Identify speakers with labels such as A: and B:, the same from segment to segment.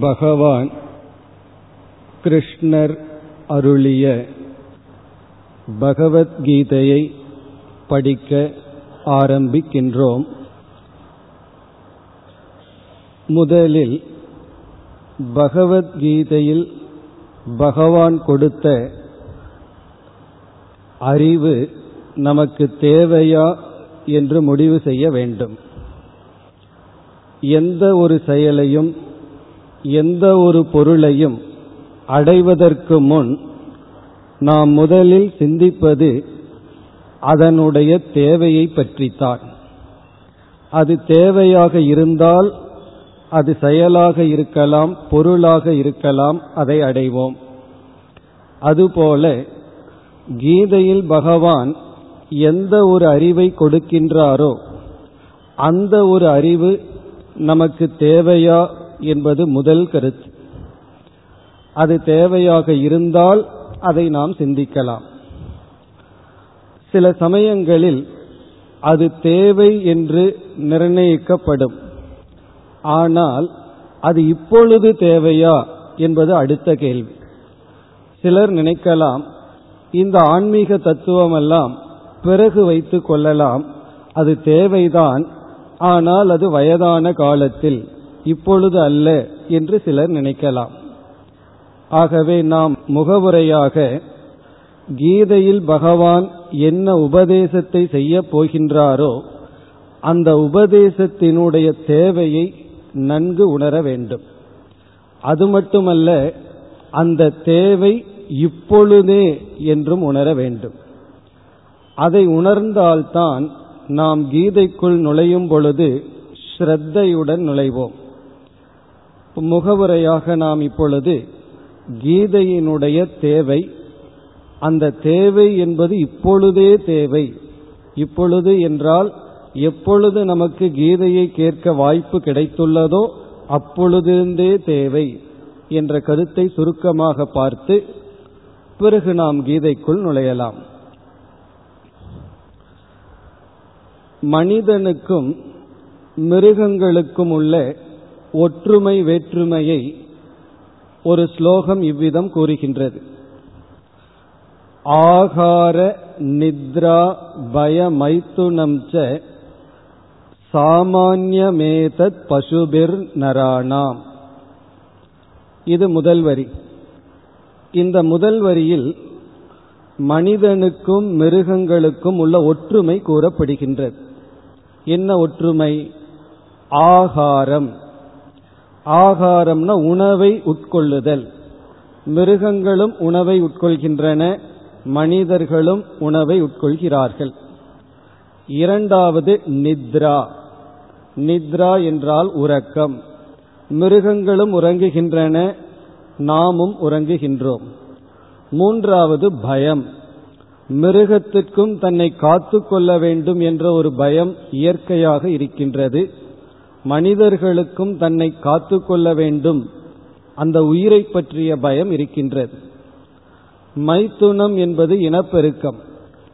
A: பகவான் கிருஷ்ணர் அருளிய பகவத்கீதையை படிக்க ஆரம்பிக்கின்றோம். முதலில் பகவத்கீதையில் பகவான் கொடுத்த அறிவு நமக்கு தேவையா என்று முடிவு செய்ய வேண்டும். எந்த ஒரு செயலையும் எந்த ஒரு பொருளையும் அடைவதற்கு முன் நாம் முதலில் சிந்திப்பது அதனுடைய தேவையை பற்றித்தான். அது தேவையாக இருந்தால் அது செயலாக இருக்கலாம் பொருளாக இருக்கலாம் அதை அடைவோம். அதுபோல கீதையில் பகவான் எந்த ஒரு அறிவை கொடுக்கின்றாரோ அந்த ஒரு அறிவு நமக்கு தேவையா என்பது முதல் கருத்து. அது தேவையாக இருந்தால் அதை நாம் சிந்திக்கலாம். சில சமயங்களில் அது தேவை என்று நிர்ணயிக்கப்படும். ஆனால் அது இப்பொழுது தேவையா என்பது அடுத்த கேள்வி. சிலர் நினைக்கலாம் இந்த ஆன்மீக தத்துவமெல்லாம் பிறகு வைத்துக் கொள்ளலாம் அது தேவைதான் ஆனால் அது வயதான காலத்தில். இப்பொழுது அல்ல என்று சிலர் நினைக்கலாம். ஆகவே நாம் முகவுரையாக கீதையில் பகவான் என்ன உபதேசத்தை செய்யப் போகின்றாரோ அந்த உபதேசத்தினுடைய தேவையை நன்கு உணர வேண்டும். அது மட்டுமல்ல அந்த தேவை இப்பொழுதே என்றும் உணர வேண்டும். அதை உணர்ந்தால்தான் நாம் கீதைக்குள் நுழையும் பொழுது ஸ்ரத்தையுடன் நுழைவோம். முகவுரையாக நாம் இப்பொழுது கீதையினுடைய தேவை. அந்த தேவை என்பது இப்பொழுதே தேவை. இப்பொழுது என்றால் எப்பொழுது நமக்கு கீதையை கேட்க வாய்ப்பு கிடைத்துள்ளதோ அப்பொழுதிருந்தே தேவை என்ற கருத்தை சுருக்கமாக பார்த்து பிறகு நாம் கீதைக்குள் நுழையலாம். மனிதனுக்கும் மிருகங்களுக்கும் உள்ள ஒற்றுமை வேற்றுமையை ஒரு ஸ்லோகம் இவ்விதம் கூறுகின்றது. ஆகார நித்ரா பய மைத்துனம் ச சாமான்யமேதத் பசுபிர் நராணாம். இது முதல் வரி. இந்த முதல் வரியில் மனிதனுக்கும் மிருகங்களுக்கும் உள்ள ஒற்றுமை கூறப்படுகின்றது. என்ன ஒற்றுமை? ஆகாரம். ஆகாரம்னா உணவை உட்கொள்ளுதல். மிருகங்களும் உணவை உட்கொள்கின்றன மனிதர்களும் உணவை உட்கொள்கிறார்கள். இரண்டாவது நித்ரா. நித்ரா என்றால் உறக்கம். மிருகங்களும் உறங்குகின்றன நாமும் உறங்குகின்றோம். மூன்றாவது பயம். மிருகத்திற்கும் தன்னை காத்து கொள்ள வேண்டும் என்ற ஒரு பயம் இயற்கையாக இருக்கின்றது. மனிதர்களுக்கும் தன்னை காத்து கொள்ள வேண்டும். அந்த உயிரை பற்றிய பயம் இருக்கின்றது. மைத்துனம் என்பது இனப்பெருக்கம்.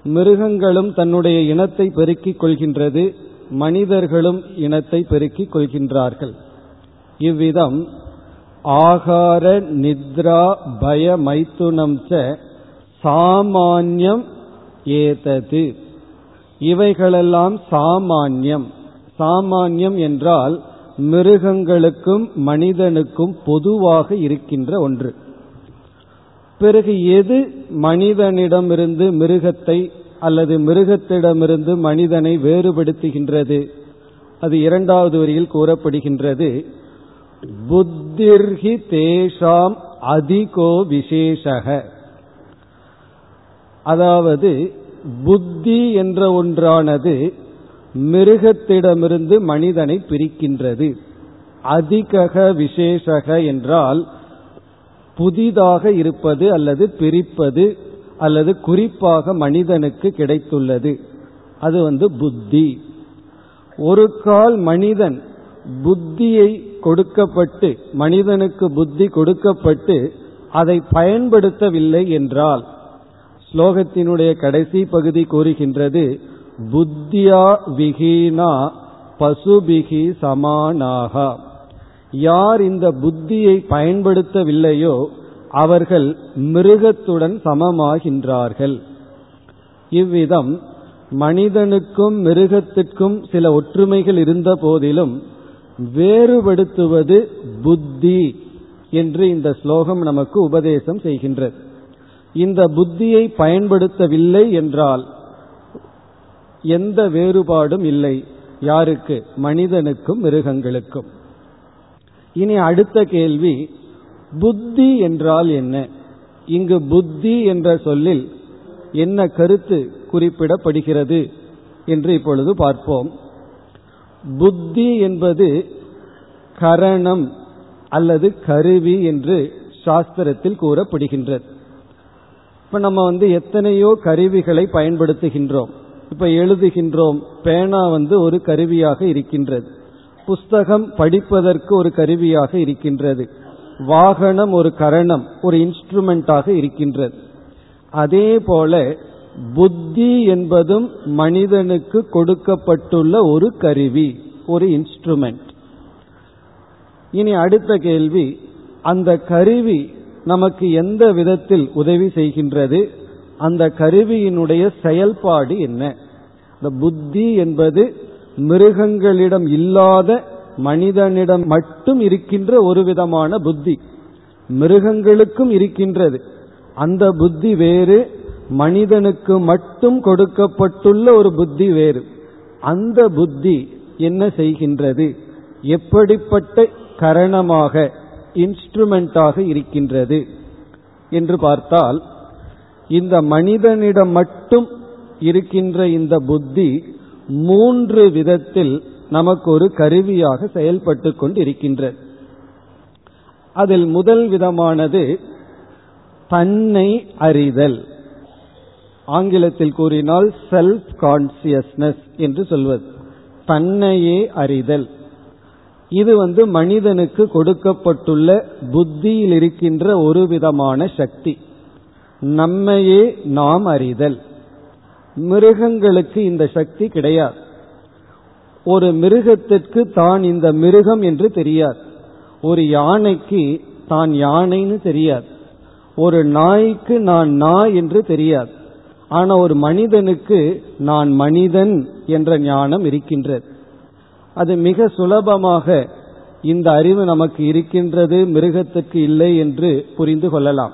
A: மிருகங்களும் தன்னுடைய இனத்தை பெருக்கிக் கொள்கின்றது மனிதர்களும் இனத்தை பெருக்கிக் கொள்கின்றார்கள். இவ்விதம் ஆகார நித்ரா பய மைத்துனம் ச சாமான்யம் ஏதது. இவைகளெல்லாம் சாமான்யம். சாமானியம் என்றால் மிருகங்களுக்கும் மனிதனுக்கும் பொதுவாக இருக்கின்ற ஒன்று. பிறகு எது மனிதனிடமிருந்து மிருகத்தை அல்லது மிருகத்திடமிருந்து மனிதனை வேறுபடுத்துகின்றது? அது இரண்டாவது வரியில் கூறப்படுகின்றது. புத்திர்ஹி தேஷாம் அதிகோ விசேஷக. அதாவது புத்தி என்ற ஒன்றானது மிருகத்திடமிருந்து மனிதனை பிரிக்கின்றது. அதிகக விசேஷக என்றால் புதிதாக இருப்பது அல்லது பிரிப்பது அல்லது குறிப்பாக மனிதனுக்கு கிடைத்துள்ளது. அது வந்து புத்தி. ஒரு கால் மனிதன் புத்தியை கொடுக்கப்பட்டு மனிதனுக்கு புத்தி கொடுக்கப்பட்டு அதை பயன்படுத்தவில்லை என்றால் ஸ்லோகத்தினுடைய கடைசி பகுதி கூறுகின்றது புத்தியா விகீனா பசுபிகி சமானாக. யார் இந்த புத்தியை பயன்படுத்தவில்லையோ அவர்கள் மிருகத்துடன் சமமாகின்றார்கள். இவ்விதம் மனிதனுக்கும் மிருகத்திற்கும் சில ஒற்றுமைகள் இருந்த போதிலும் வேறுபடுத்துவது புத்தி என்று இந்த ஸ்லோகம் நமக்கு உபதேசம் செய்கின்றது. இந்த புத்தியை பயன்படுத்தவில்லை என்றால் எந்த வேறுபாடும் இல்லை. யாருக்கு? மனிதனுக்கும் மிருகங்களுக்கும். இனி அடுத்த கேள்வி புத்தி என்றால் என்ன? இங்கு புத்தி என்ற சொல்லில் என்ன கருத்து குறிப்பிடப்படுகிறது என்று இப்பொழுது பார்ப்போம். புத்தி என்பது கரணம் அல்லது கருவி என்று சாஸ்திரத்தில் கூறப்படுகின்றது. இப்ப நம்ம வந்து எத்தனையோ கருவிகளை பயன்படுத்துகின்றோம். இப்ப எழுதுகின்றோம் பேனா வந்து ஒரு கருவியாக இருக்கின்றது. புஸ்தகம் படிப்பதற்கு ஒரு கருவியாக இருக்கின்றது. வாகனம் ஒரு கரணம் ஒரு இன்ஸ்ட்ருமெண்டாக இருக்கின்றது. அதே போல புத்தி என்பதும் மனிதனுக்கு கொடுக்கப்பட்டுள்ள ஒரு கருவி ஒரு இன்ஸ்ட்ருமெண்ட் இனி அடுத்த கேள்வி அந்த கருவி நமக்கு எந்த விதத்தில் உதவி செய்கின்றது? அந்த கருவியினுடைய செயல்பாடு என்ன? இந்த புத்தி என்பது மிருகங்களிடம் இல்லாத மனிதனிடம் மட்டும் இருக்கின்ற ஒரு விதமான புத்தி. மிருகங்களுக்கும் இருக்கின்றது. அந்த புத்தி வேறு மனிதனுக்கு மட்டும் கொடுக்கப்பட்டுள்ள ஒரு புத்தி வேறு. அந்த புத்தி என்ன செய்கின்றது? எப்படிப்பட்ட கரணமாக இன்ஸ்ட்ருமெண்டாக இருக்கின்றது? என்று பார்த்தால் இந்த மனிதனிடம் மட்டும் இருக்கின்ற இந்த புத்தி மூன்று விதத்தில் நமக்கு ஒரு கருவியாக செயல்பட்டு கொண்டிருக்கின்றது அதில் முதல் விதமானது தன்னை அறிதல். ஆங்கிலத்தில் கூறினால் செல்ஃப் கான்சியஸ்னஸ் என்று சொல்வது. தன்னையே அறிதல். இது வந்து மனிதனுக்கு கொடுக்கப்பட்டுள்ள புத்தியில் இருக்கின்ற ஒரு விதமான சக்தி. நம்மையே நாம் அறிதல். மிருகங்களுக்கு இந்த சக்தி கிடையாது. ஒரு மிருகத்திற்கு தான் இந்த மிருகம் என்று தெரியாது. ஒரு யானைக்கு தான் யானைன்னு தெரியாது. ஒரு நாய்க்கு நான் நாய் என்று தெரியாது. ஆனா ஒரு மனிதனுக்கு நான் மனிதன் என்ற ஞானம் இருக்கின்றது. அது மிக சுலபமாக இந்த அறிவு நமக்கு இருக்கின்றது மிருகத்துக்கு இல்லை என்று புரிந்து கொள்ளலாம்.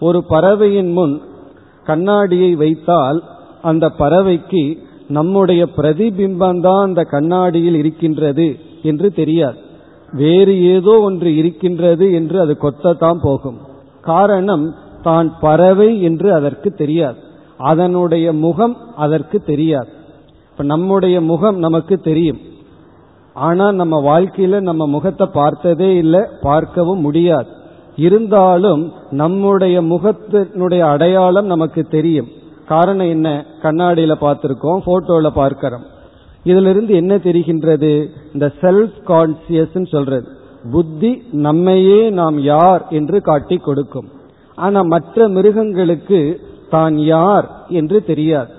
A: ஒரு பறவையின் முன் கண்ணாடியை வைத்தால் அந்த பறவைக்கு நம்முடைய பிரதிபிம்பம் தான் அந்த கண்ணாடியில் இருக்கின்றது என்று தெரியாது. வேறு ஏதோ ஒன்று இருக்கின்றது என்று அது கொத்தத்தான் போகும். காரணம் தான் பறவை என்று அதற்கு தெரியாது. அதனுடைய முகம் அதற்கு தெரியாது. இப்ப நம்முடைய முகம் நமக்கு தெரியும். ஆனால் நம்ம வாழ்க்கையில நம்ம முகத்தை பார்த்ததே இல்லை பார்க்கவும் முடியாது. இருந்தாலும் நம்முடைய முகத்தினுடைய அடையாளம் நமக்கு தெரியும். காரணம் என்ன? கண்ணாடியில பார்த்திருக்கோம் போட்டோல பார்க்கிறோம். இதுல இருந்து என்ன தெரிகின்றது? இந்த செல்ஃப் கான்சியஸ் சொல்றது. புத்தி நம்மையே நாம் யார் என்று காட்டி கொடுக்கும். ஆனா மற்ற மிருகங்களுக்கு தான் யார் என்று தெரியாது.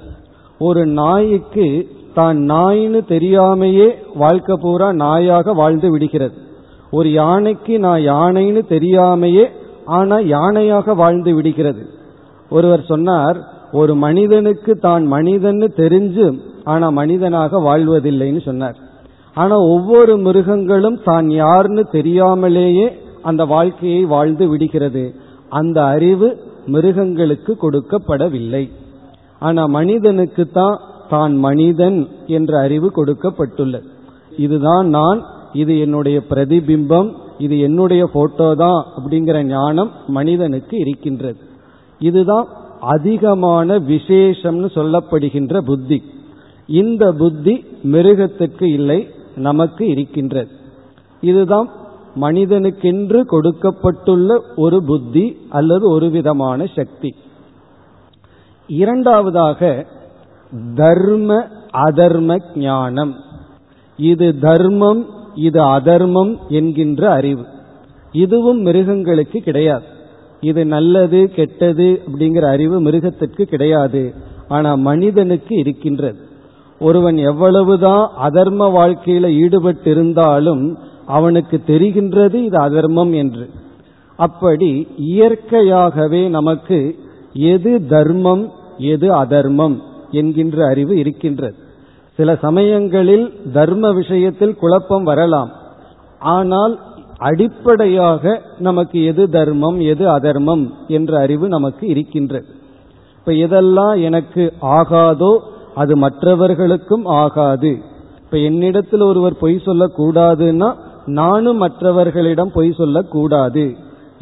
A: ஒரு நாய்க்கு தான் நாயின்னு தெரியாமையே வாழ்க்கை பூரா நாயாக வாழ்ந்து விடுகிறது. ஒரு யானைக்கு நான் யானைன்னு தெரியாமையே ஆனா யானையாக வாழ்ந்து விடுகிறது. ஒருவர் சொன்னார் ஒரு மனிதனுக்கு தான் மனிதன்னு தெரிஞ்சு ஆனா மனிதனாக வாழ்வதில்லைன்னு சொன்னார். ஆனா ஒவ்வொரு மிருகங்களும் தான் யாருன்னு தெரியாமலேயே அந்த வாழ்க்கையை வாழ்ந்து விடுகிறது. அந்த அறிவு மிருகங்களுக்கு கொடுக்கப்படவில்லை. ஆனா மனிதனுக்கு தான் தான் மனிதன் என்ற அறிவு கொடுக்கப்பட்டுள்ளது. இதுதான் நான் இது என்னுடைய பிரதிபிம்பம் இது என்னுடைய போட்டோ தான் அப்படிங்கிற ஞானம் மனிதனுக்கு இருக்கின்றது. இதுதான் அதிகமான விசேஷம்னு சொல்லப்படுகின்ற புத்தி. இந்த புத்தி மிருகத்துக்கு இல்லை நமக்கு இருக்கின்றது. இதுதான் மனிதனுக்கென்று கொடுக்கப்பட்டுள்ள ஒரு புத்தி அல்லது ஒரு விதமான சக்தி. இரண்டாவதாக தர்ம அதர்ம ஞானம். இது தர்மம் இது அதர்மம் என்கின்ற அறிவு. இதுவும் மிருகங்களுக்கு கிடையாது. இது நல்லது கெட்டது அப்படிங்கிற அறிவு மிருகத்திற்கு கிடையாது. ஆனா மனிதனுக்கு இருக்கின்றது. ஒருவன் எவ்வளவுதான் அதர்ம வாழ்க்கையில ஈடுபட்டு இருந்தாலும் அவனுக்கு தெரிகின்றது இது அதர்மம் என்று. அப்படி இயற்கையாகவே நமக்கு எது தர்மம் எது அதர்மம் என்கின்ற அறிவு இருக்கின்றது. சில சமயங்களில் தர்ம விஷயத்தில் குழப்பம் வரலாம். ஆனால் அடிப்படையாக நமக்கு எது தர்மம் எது அதர்மம் என்ற அறிவு நமக்கு இருக்கின்றது இப்ப எதெல்லாம் எனக்கு ஆகாதோ அது மற்றவர்களுக்கும் ஆகாது. இப்ப என்னிடத்தில் ஒருவர் பொய் சொல்லக்கூடாதுன்னா நானும் மற்றவர்களிடம் பொய் சொல்லக்கூடாது.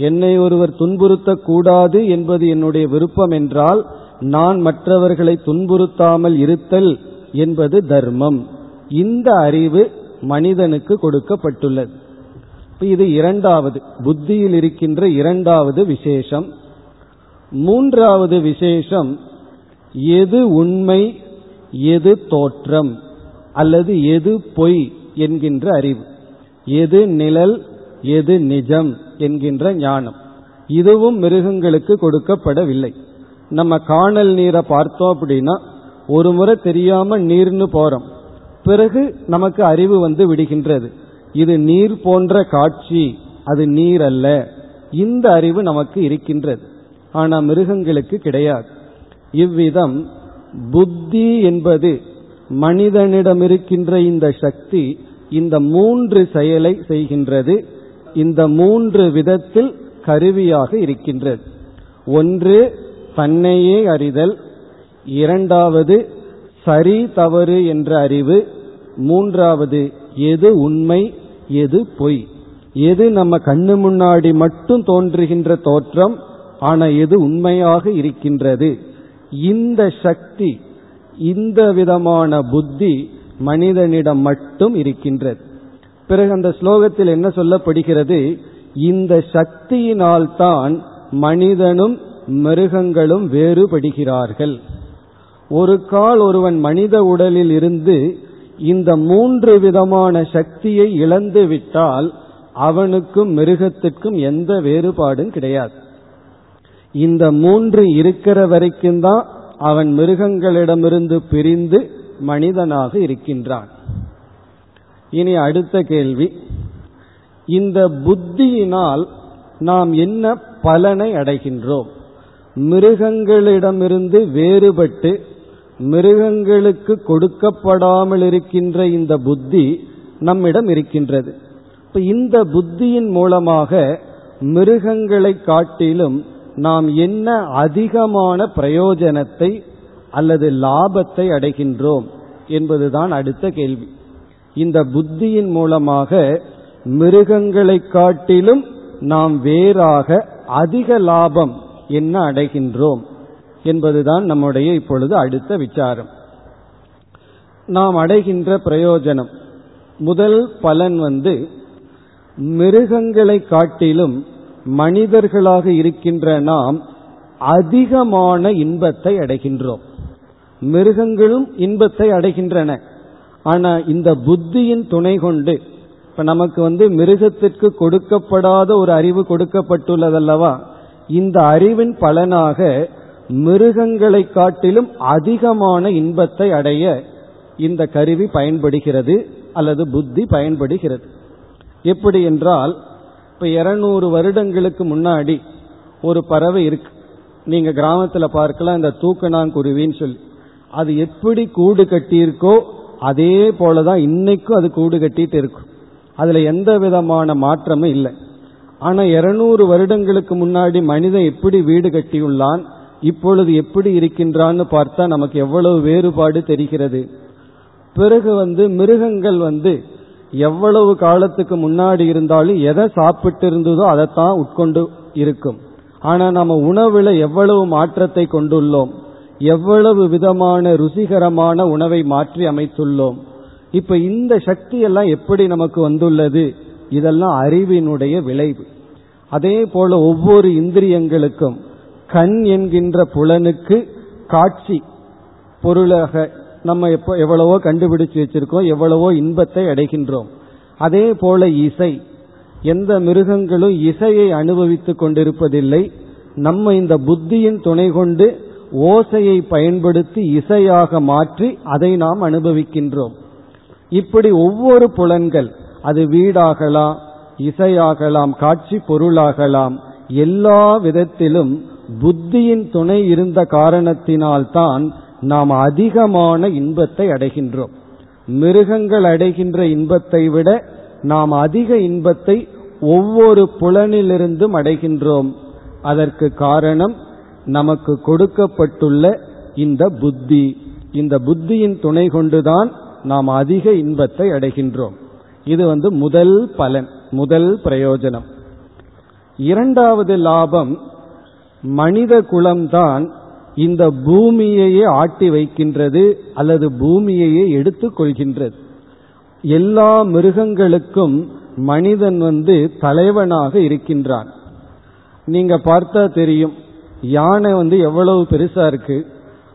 A: என்னை ஒருவர் துன்புறுத்தக்கூடாது என்பது என்னுடைய விருப்பம் என்றால் நான் மற்றவர்களை துன்புறுத்தாமல் இருத்தல் என்பது தர்மம். இந்த அறிவு மனிதனுக்கு கொடுக்கப்பட்டுள்ளது. இது இரண்டாவது புத்தியில் இருக்கின்ற இரண்டாவது விசேஷம். மூன்றாவது விசேஷம் எது உண்மை எது தோற்றம் அல்லது எது பொய் என்கின்ற அறிவு. எது நிழல் எது நிஜம் என்கின்ற ஞானம். இதுவும் மிருகங்களுக்கு கொடுக்கப்படவில்லை. நம்ம காணல் நீரை பார்த்தோம் அப்படின்னா ஒரு முறை தெரியாம நீர்னு போறோம். பிறகு நமக்கு அறிவு வந்து விடுகின்றது. இது நீர் போன்ற காட்சி. அது நீர் அல்ல. இந்த அறிவு நமக்கு இருக்கின்றது. ஆனா மிருகங்களுக்கு கிடையாது. இவ்விதம் புத்தி என்பது மனிதனிடம் இருக்கின்ற இந்த சக்தி இந்த மூன்று செயலை செய்கின்றது. இந்த மூன்று விதத்தில் கருவியாக இருக்கின்றது. ஒன்று தன்னையே அறிதல் இரண்டாவது சரி தவறு என்ற அறிவு. மூன்றாவது எது உண்மை எது பொய். எது நம்ம கண்ணு முன்னாடி மட்டும் தோன்றுகின்ற தோற்றம் ஆனா எது உண்மையாக இருக்கின்றது. இந்த சக்தி இந்த விதமான புத்தி மனிதனிடம் மட்டும் இருக்கின்றது. பிறகு அந்த ஸ்லோகத்தில் என்ன சொல்லப்படுகிறது? இந்த சக்தியினால்தான் மனிதனும் மிருகங்களும் வேறுபடுகிறார்கள். ஒரு கால் ஒருவன் மனித உடலில் இருந்து இந்த மூன்று விதமான சக்தியை இழந்து விட்டால் அவனுக்கும் மிருகத்திற்கும் எந்த வேறுபாடும் கிடையாது. இந்த மூன்று இருக்கிற வரைக்கும் தான் அவன் மிருகங்களிடமிருந்து பிரிந்து மனிதனாக இருக்கின்றான். இனி அடுத்த கேள்வி. இந்த புத்தியினால் நாம் என்ன பலனை அடைகின்றோம்? மிருகங்களிடமிருந்து வேறுபட்டு மிருகங்களுக்கு கொடுக்கப்படாமல் இருக்கின்ற இந்த புத்தி நம்மிடம் இருக்கின்றது. இப்ப இந்த புத்தியின் மூலமாக மிருகங்களை காட்டிலும் நாம் என்ன அதிகமான பிரயோஜனத்தை அல்லது லாபத்தை அடைகின்றோம் என்பதுதான் அடுத்த கேள்வி. இந்த புத்தியின் மூலமாக மிருகங்களை காட்டிலும் நாம் வேறாக அதிக லாபம் என்ன அடைகின்றோம்? என்பதுதான் நம்முடைய இப்பொழுது அடுத்த விசாரம். நாம் அடைகின்ற பிரயோஜனம். முதல் பலன் வந்து மிருகங்களை காட்டிலும் மனிதர்களாக இருக்கின்ற நாம் அதிகமான இன்பத்தை அடைகின்றோம். மிருகங்களும் இன்பத்தை அடைகின்றன. ஆனா இந்த புத்தியின் துணை கொண்டு இப்ப நமக்கு வந்து மிருகத்திற்கு கொடுக்கப்படாத ஒரு அறிவு கொடுக்கப்பட்டுள்ளதல்லவா? இந்த அறிவின் பலனாக மிருகங்களை காட்டிலும் அதிகமான இன்பத்தை அடைய இந்த கருவி பயன்படுகிறது அல்லது புத்தி பயன்படுகிறது. எப்படி என்றால் இப்ப இருநூறு வருடங்களுக்கு முன்னாடி ஒரு பறவை இருக்கு. நீங்க கிராமத்துல பார்க்கலாம் இந்த தூக்கணாங்குருவின்னு சொல்லி. அது எப்படி கூடு கட்டியிருக்கோ அதே போலதான் இன்னைக்கும் அது கூடு கட்டிட்டு இருக்கும். அதுல எந்த விதமான மாற்றமும் இல்லை. ஆனா இருநூறு வருடங்களுக்கு முன்னாடி மனிதன் எப்படி வீடு கட்டியுள்ளான்? இப்பொழுது எப்படி இருக்கின்றான்னு பார்த்தா நமக்கு எவ்வளவு வேறுபாடு தெரிகிறது. பிறகு வந்து மிருகங்கள் வந்து எவ்வளவு காலத்துக்கு முன்னாடி இருந்தாலும் எதை சாப்பிட்டு இருந்ததோ அதைத்தான் உட்கொண்டு இருக்கும். ஆனா நம்ம உணவுல எவ்வளவு மாற்றத்தை கொண்டுள்ளோம். எவ்வளவு விதமான ருசிகரமான உணவை மாற்றி அமைத்துள்ளோம். இப்ப இந்த சக்தி எல்லாம் எப்படி நமக்கு வந்துள்ளது? இதெல்லாம் அறிவினுடைய விளைவு. அதே போல ஒவ்வொரு இந்திரியங்களுக்கும் கண் என்கின்ற புலனுக்கு காட்சி பொருளாக நம்ம எப்போ எவ்வளவோ கண்டுபிடிச்சு வச்சிருக்கோம் எவ்வளவோ இன்பத்தை அடைகின்றோம். அதே போல இசை எந்த மிருகங்களும் இசையை அனுபவித்துக் கொண்டிருப்பதில்லை. நம்ம இந்த புத்தியின் துணை கொண்டு ஓசையை பயன்படுத்தி இசையாக மாற்றி அதை நாம் அனுபவிக்கின்றோம். இப்படி ஒவ்வொரு புலன்கள் அது வீடாகலாம் இசையாகலாம் காட்சி பொருளாகலாம் எல்லா விதத்திலும் புத்தியின் துணை இருந்த காரணத்தினால்தான் நாம் அதிகமான இன்பத்தை அடைகின்றோம். மிருகங்கள் அடைகின்ற இன்பத்தை விட நாம் அதிக இன்பத்தை ஒவ்வொரு புலனிலிருந்தும் அடைகின்றோம். அதற்கு காரணம் நமக்கு கொடுக்கப்பட்டுள்ள இந்த புத்தி. இந்த புத்தியின் துணை கொண்டுதான் நாம் அதிக இன்பத்தை அடைகின்றோம். இது வந்து முதல் பலன் முதல் பிரயோஜனம். இரண்டாவது லாபம் மனித குலம்தான் இந்த பூமியையே ஆட்டி வைக்கின்றது அல்லது பூமியையே எடுத்து கொள்கின்றது. எல்லா மிருகங்களுக்கும் மனிதன் வந்து தலைவனாக இருக்கின்றான். நீங்க பார்த்தா தெரியும் யானை வந்து எவ்வளவு பெருசா இருக்கு.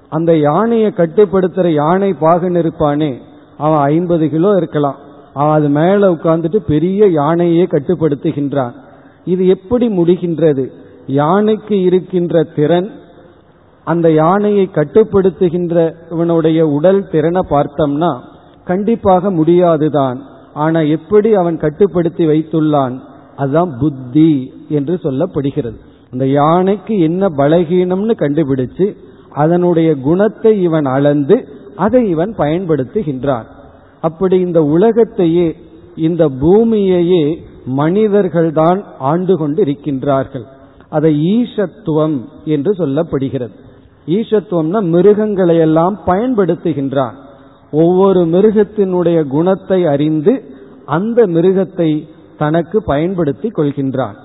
A: அந்த யானையை கட்டுப்படுத்துற யானை பாகன் இருப்பானே அவன் ஐம்பது கிலோ இருக்கலாம். அவன் அது மேல உட்கார்ந்துட்டு பெரிய யானையே கட்டுப்படுத்துகின்றான். இது எப்படி முடிகின்றது? யானைக்கு இருக்கின்ற திறன் அந்த யானையை கட்டுப்படுத்துகின்ற இவனுடைய உடல் திறனை பார்த்தோம்னா கண்டிப்பாக முடியாதுதான். ஆனா எப்படி அவன் கட்டுப்படுத்தி வைத்துள்ளான்? அதுதான் புத்தி என்று சொல்லப்படுகிறது. அந்த யானைக்கு என்ன பலகீனம்னு கண்டுபிடிச்சு அதனுடைய குணத்தை இவன் அளந்து அதை இவன் பயன்படுத்துகின்றான். அப்படி இந்த உலகத்தையே இந்த பூமியையே மனிதர்கள்தான் ஆண்டு கொண்டு இருக்கின்றார்கள் அதை ஈஷத்துவம் என்று சொல்லப்படுகிறது. ஈசத்துவம்னா மிருகங்களை எல்லாம் பயன்படுத்துகின்றான். ஒவ்வொரு மிருகத்தினுடைய குணத்தை அறிந்து அந்த மிருகத்தை தனக்கு பயன்படுத்தி கொள்கின்றான்.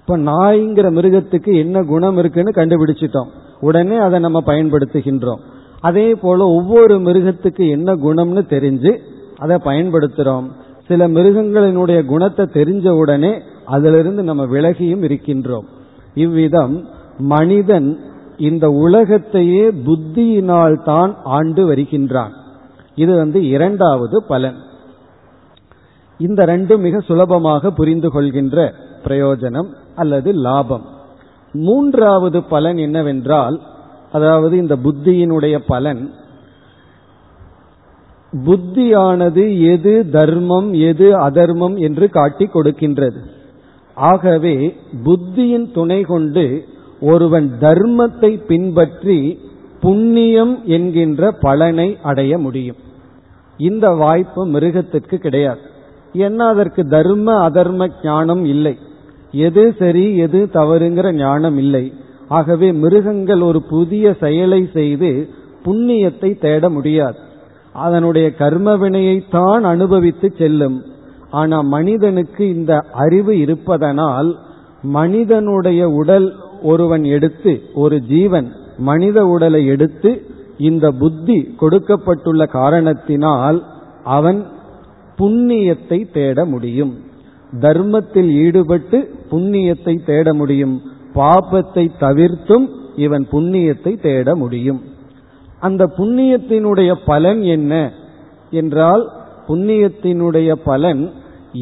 A: இப்ப நாய்ங்கிற மிருகத்துக்கு என்ன குணம் இருக்குன்னு கண்டுபிடிச்சிட்டோம். உடனே அதை நம்ம பயன்படுத்துகின்றோம். அதே போல ஒவ்வொரு மிருகத்துக்கு என்ன குணம்னு தெரிஞ்சு அதை பயன்படுத்துறோம். சில மிருகங்களினுடைய குணத்தை தெரிஞ்ச உடனே அதிலிருந்து நம்ம விலகியும் இருக்கின்றோம். இவ்விதம் மனிதன் இந்த உலகத்தையே புத்தியினால் தான் ஆண்டு வருகின்றான். இது வந்து இரண்டாவது பலன். இந்த ரெண்டும் மிக சுலபமாக புரிந்து கொள்கின்ற பிரயோஜனம் அல்லது லாபம். மூன்றாவது பலன் என்னவென்றால் அதாவது இந்த புத்தியினுடைய பலன் புத்தியானது எது தர்மம் எது அதர்மம் என்று காட்டி கொடுக்கின்றது. ஆகவே புத்தியின் துணை கொண்டு ஒருவன் தர்மத்தை பின்பற்றி புண்ணியம் என்கின்ற பலனை அடைய முடியும். இந்த வாய்ப்பு மிருகத்திற்கு கிடையாது. ஏன்னா அதற்கு தர்ம அதர்ம ஞானம் இல்லை. எது சரி எது தவறுங்கிற ஞானம் இல்லை. ஆகவே மிருகங்கள் ஒரு புதிய செயலை செய்து புண்ணியத்தை தேட முடியாது. அதனுடைய கர்ம வினையைத்தான் அனுபவித்து செல்லும். ஆனா மனிதனுக்கு இந்த அறிவு இருப்பதனால் மனிதனுடைய உடல் ஒருவன் எடுத்து ஒரு ஜீவன் மனித உடலை எடுத்து இந்த புத்தி கொடுக்கப்பட்டுள்ள காரணத்தினால் அவன் புண்ணியத்தை தேட முடியும். தர்மத்தில் ஈடுபட்டு புண்ணியத்தை தேட முடியும். பாபத்தை தவிர்த்தும் இவன் புண்ணியத்தை தேட முடியும். அந்த புண்ணியத்தினுடைய பலன் என்ன? என்றால் புண்ணியத்தினுடைய பலன்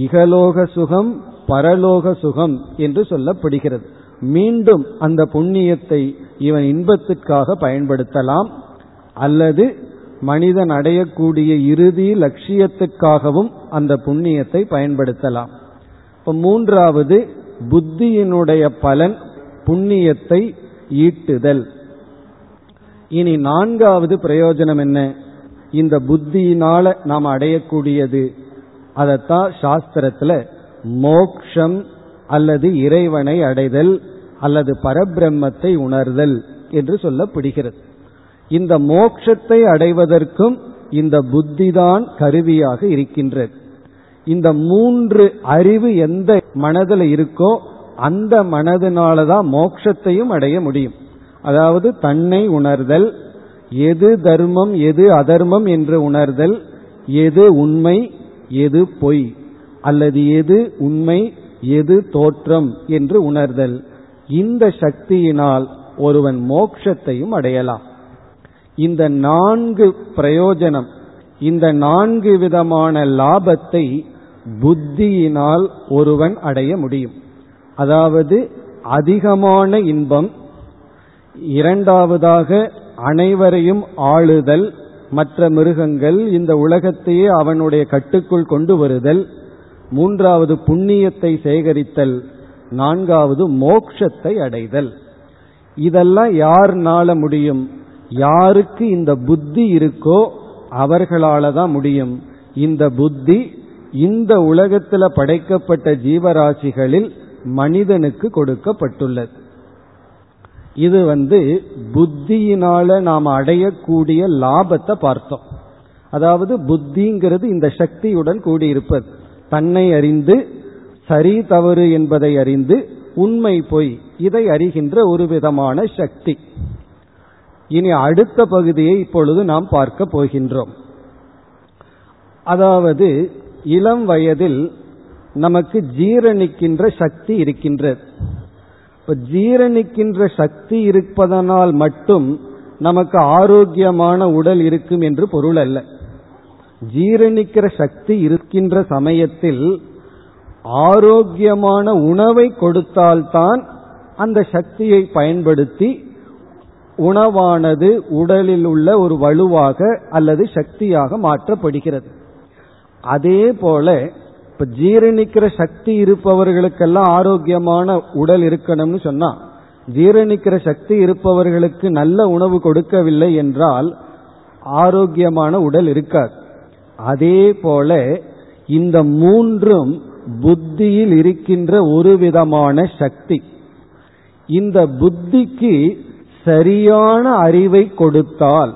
A: இகலோக சுகம் பரலோக சுகம் என்று சொல்லப்படுகிறது. மீண்டும் அந்த புண்ணியத்தை இவன் இன்பத்திற்காக பயன்படுத்தலாம். அல்லது மனிதன் அடையக்கூடிய இறுதி லட்சியத்துக்காகவும் அந்த புண்ணியத்தை பயன்படுத்தலாம். இப்போ மூன்றாவது புத்தியினுடைய பலன் புண்ணியத்தை ஈட்டுதல். இனி நான்காவது பிரயோஜனம் என்ன? இந்த புத்தியினால நாம் அடையக்கூடியது. அதத்தான் சாஸ்திரத்துல மோக்ஷம் அல்லது இறைவனை அடைதல் அல்லது பரபிரம்மத்தை உணர்தல் என்று சொல்லப்படுகிறது. இந்த மோக்ஷத்தை அடைவதற்கும் இந்த புத்தி தான் கருவியாக இருக்கின்றது. இந்த மூன்று அறிவு எந்த மனதில் இருக்கோ அந்த மனதினாலதான் மோக்ஷத்தையும் அடைய முடியும். அதாவது தன்னை உணர்தல் எது தர்மம் எது அதர்மம் என்று உணர்தல் எது உண்மை எது பொய் அல்லது எது உண்மை எது தோற்றம் என்று உணர்தல். இந்த சக்தியினால் ஒருவன் மோக்ஷத்தையும் அடையலாம். இந்த நான்கு பிரயோஜனம் இந்த நான்கு விதமான லாபத்தை புத்தியினால் ஒருவன் அடைய முடியும். அதாவது அதிகமான இன்பம் இரண்டாவதாக அனைவரையும் ஆளுதல் மற்ற மிருகங்கள் இந்த உலகத்தையே அவனுடைய கட்டுக்குள் கொண்டு வருதல் மூன்றாவது புண்ணியத்தை சேகரித்தல் நான்காவது மோக்ஷத்தை அடைதல். இதெல்லாம் யார்னால முடியும்? யாருக்கு இந்த புத்தி இருக்கோ அவர்களால தான் முடியும். இந்த புத்தி இந்த உலகத்தில் படைக்கப்பட்ட ஜீவராசிகளில் மனிதனுக்கு கொடுக்கப்பட்டுள்ளது. இது வந்து புத்தியினால நாம் அடையக்கூடிய லாபத்தை பார்த்தோம். அதாவது புத்திங்கிறது இந்த சக்தியுடன் கூடியிருப்பது. தன்னை அறிந்து சரி தவறு என்பதை அறிந்து உண்மை பொய் இதை அறிகின்ற ஒரு விதமான சக்தி. இனி அடுத்த பகுதியை இப்பொழுது நாம் பார்க்க போகின்றோம். அதாவது இளம் வயதில் நமக்கு ஜீரணிக்கின்ற சக்தி இருக்கின்றது. இப்ப ஜீரணிக்கின்ற சக்தி இருப்பதனால் மட்டும் நமக்கு ஆரோக்கியமான உடல் இருக்கும் என்று பொருள் அல்ல. ஜீரணிக்கிற சக்தி இருக்கின்ற சமயத்தில் ஆரோக்கியமான உணவை கொடுத்தால்தான் அந்த சக்தியை பயன்படுத்தி உணவானது உடலில் உள்ள ஒரு வலுவாக அல்லது சக்தியாக மாற்றப்படுகிறது. அதே போல இப்ப ஜீரணிக்கிற சக்தி இருப்பவர்களுக்கெல்லாம் ஆரோக்கியமான உடல் இருக்கணும்னு சொன்னா ஜீரணிக்கிற சக்தி இருப்பவர்களுக்கு நல்ல உணவு கொடுக்கவில்லை என்றால் ஆரோக்கியமான உடல் இருக்காது. அதே போல இந்த மூன்றும் புத்தியில் இருக்கின்ற ஒரு விதமான சக்தி. இந்த புத்திக்கு சரியான அறிவை கொடுத்தால்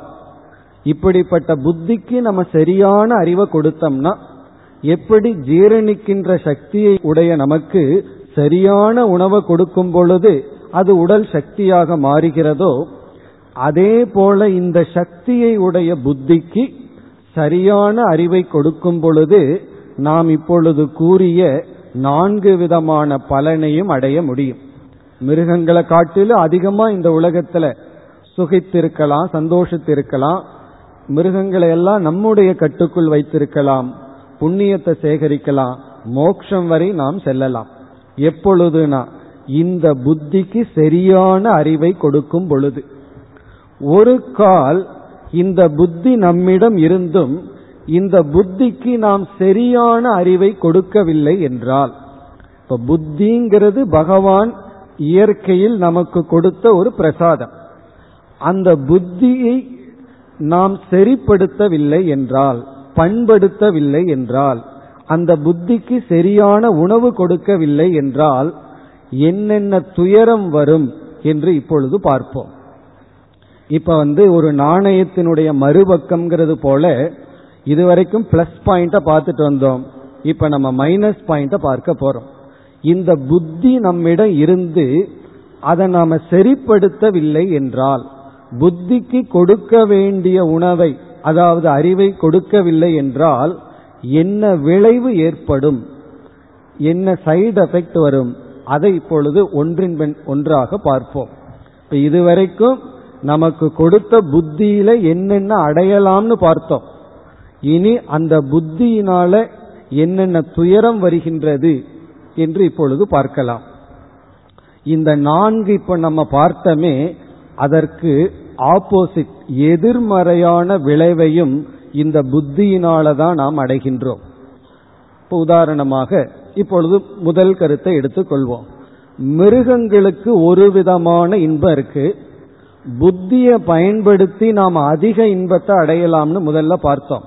A: இப்படிப்பட்ட புத்திக்கு நம்ம சரியான அறிவை கொடுத்தோம்னா எப்படி ஜீரணிக்கின்ற சக்தியை உடைய நமக்கு சரியான உணவை கொடுக்கும் பொழுது அது உடல் சக்தியாக மாறுகிறதோ அதே போல இந்த சக்தியை உடைய புத்திக்கு சரியான அறிவை கொடுக்கும் பொழுது நாம் இப்பொழுது கூறிய நான்கு விதமான பலனையும் அடைய முடியும். மிருகங்களை காட்டிலும் அதிகமா இந்த உலகத்துல சுகித்திருக்கலாம் சந்தோஷத்திருக்கலாம். மிருகங்களை எல்லாம் நம்முடைய கட்டுக்குள் வைத்திருக்கலாம். புண்ணியத்தை சேகரிக்கலாம். மோட்சம் வரை நாம் செல்லலாம். எப்பொழுதுனா இந்த புத்திக்கு சரியான அறிவை கொடுக்கும் பொழுது. ஒரு கால் இந்த புத்தி நம்மிடம் இருந்தும் இந்த புத்திக்கு நாம் சரியான அறிவை கொடுக்கவில்லை என்றால் இப்ப புத்திங்கிறது பகவான் இயற்கையில் நமக்கு கொடுத்த ஒரு பிரசாதம். அந்த புத்தியை நாம் சரிப்படுத்தவில்லை என்றால் பண்படுத்தவில்லை என்றால் அந்த புத்திக்கு சரியான உணவு கொடுக்கவில்லை என்றால் என்னென்ன துயரம் வரும் என்று இப்பொழுது பார்ப்போம். இப்ப வந்து ஒரு நாணயத்தினுடைய மறுபக்கம்ங்கிறது போல இதுவரைக்கும் பிளஸ் பாயிண்ட பார்த்துட்டு வந்தோம். இப்ப நம்ம மைனஸ் பாயிண்ட பார்க்க போறோம். இந்த புத்தி நம்மிடம் இருந்து அதை நாம சரிப்படுத்தவில்லை என்றால் புத்திக்கு கொடுக்க வேண்டிய உணவை அதாவது அறிவை கொடுக்கவில்லை என்றால் என்ன விளைவு ஏற்படும்? என்ன சைடு எஃபெக்ட் வரும்? அதை இப்பொழுது ஒன்றின் பின் ஒன்றாக பார்ப்போம். இப்ப இதுவரைக்கும் நமக்கு கொடுத்த புத்தியில என்னென்ன அடையலாம்னு பார்த்தோம். இனி அந்த புத்தியினால என்னென்ன துயரம் வருகின்றது என்று இப்பொழுது பார்க்கலாம். இந்த நான்கு இப்ப நம்ம பார்த்தமே அதற்கு ஆப்போசிட் எதிர்மறையான விளைவையும் இந்த புத்தியினால தான் நாம் அடைகின்றோம். இப்போ உதாரணமாக இப்பொழுது முதல் கருத்தை எடுத்துக்கொள்வோம். மிருகங்களுக்கு ஒரு விதமான இன்பம் இருக்கு. புத்தியை பயன்படுத்தி நாம் அதிக இன்பத்தை அடையலாம்னு முதல்ல பார்த்தோம்.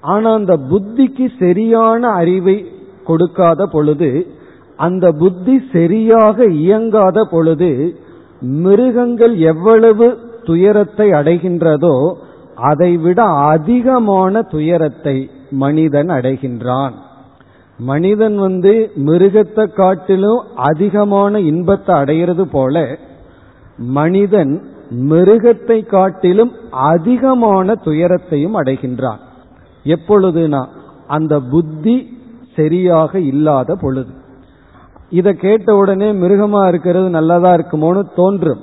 A: ஆனா அந்த புத்திக்கு சரியான அறிவை கொடுக்காத பொழுது அந்த புத்தி சரியாக இயங்காத பொழுது மிருகங்கள் எவ்வளவு துயரத்தை அடைகின்றதோ அதைவிட அதிகமான துயரத்தை மனிதன் அடைகின்றான். மனிதன் வந்து மிருகத்தை காட்டிலும் அதிகமான இன்பத்தை அடைகிறது போல மனிதன் மிருகத்தை காட்டிலும் அதிகமான துயரத்தையும் அடைகின்றான். எப்பொழுதுனா அந்த புத்தி சரியாக இல்லாத பொழுது. இதை கேட்ட உடனே மிருகமா இருக்கிறது நல்லதா இருக்குமோன்னு தோன்றும்.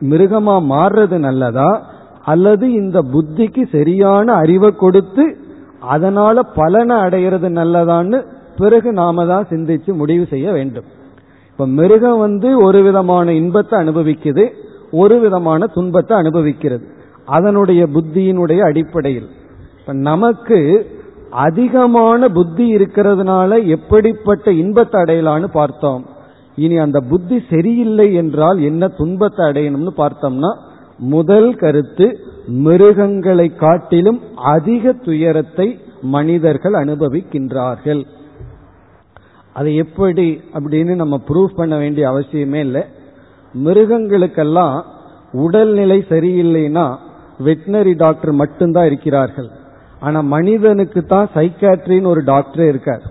A: மிருகமா மாறுறது நல்லதா? அல்லது இந்த புத்திக்கு சரியான அறிவை கொடுத்து அதனால பலனை அடையிறது நல்லதான்னு பிறகு நாம தான் சிந்திச்சு முடிவு செய்ய வேண்டும். இப்ப மிருகம் வந்து ஒரு விதமான இன்பத்தை அனுபவிக்குது ஒரு விதமான துன்பத்தை அனுபவிக்கிறது. அதனுடைய புத்தியினுடைய அடிப்படையில். இப்ப நமக்கு அதிகமான புத்தி இருக்கிறதுனால எப்படிப்பட்ட இன்பத்தை அடையலான்னு பார்த்தோம். இனி அந்த புத்தி சரியில்லை என்றால் என்ன துன்பத்தை அடையணும்னு பார்த்தோம்னா முதல் கருத்து மிருகங்களை காட்டிலும் அதிக துயரத்தை மனிதர்கள் அனுபவிக்கின்றார்கள். அது எப்படி அப்படின்னு நம்ம ப்ரூவ் பண்ண வேண்டிய அவசியமே இல்லை. மிருகங்களுக்கெல்லாம் உடல்நிலை சரியில்லைன்னா வெட்டினரி டாக்டர் மட்டும்தான் இருக்கிறார்கள். ஆனா மனிதனுக்கு தான் சைக்காட்ரின்னு ஒரு டாக்டரே இருக்கார்.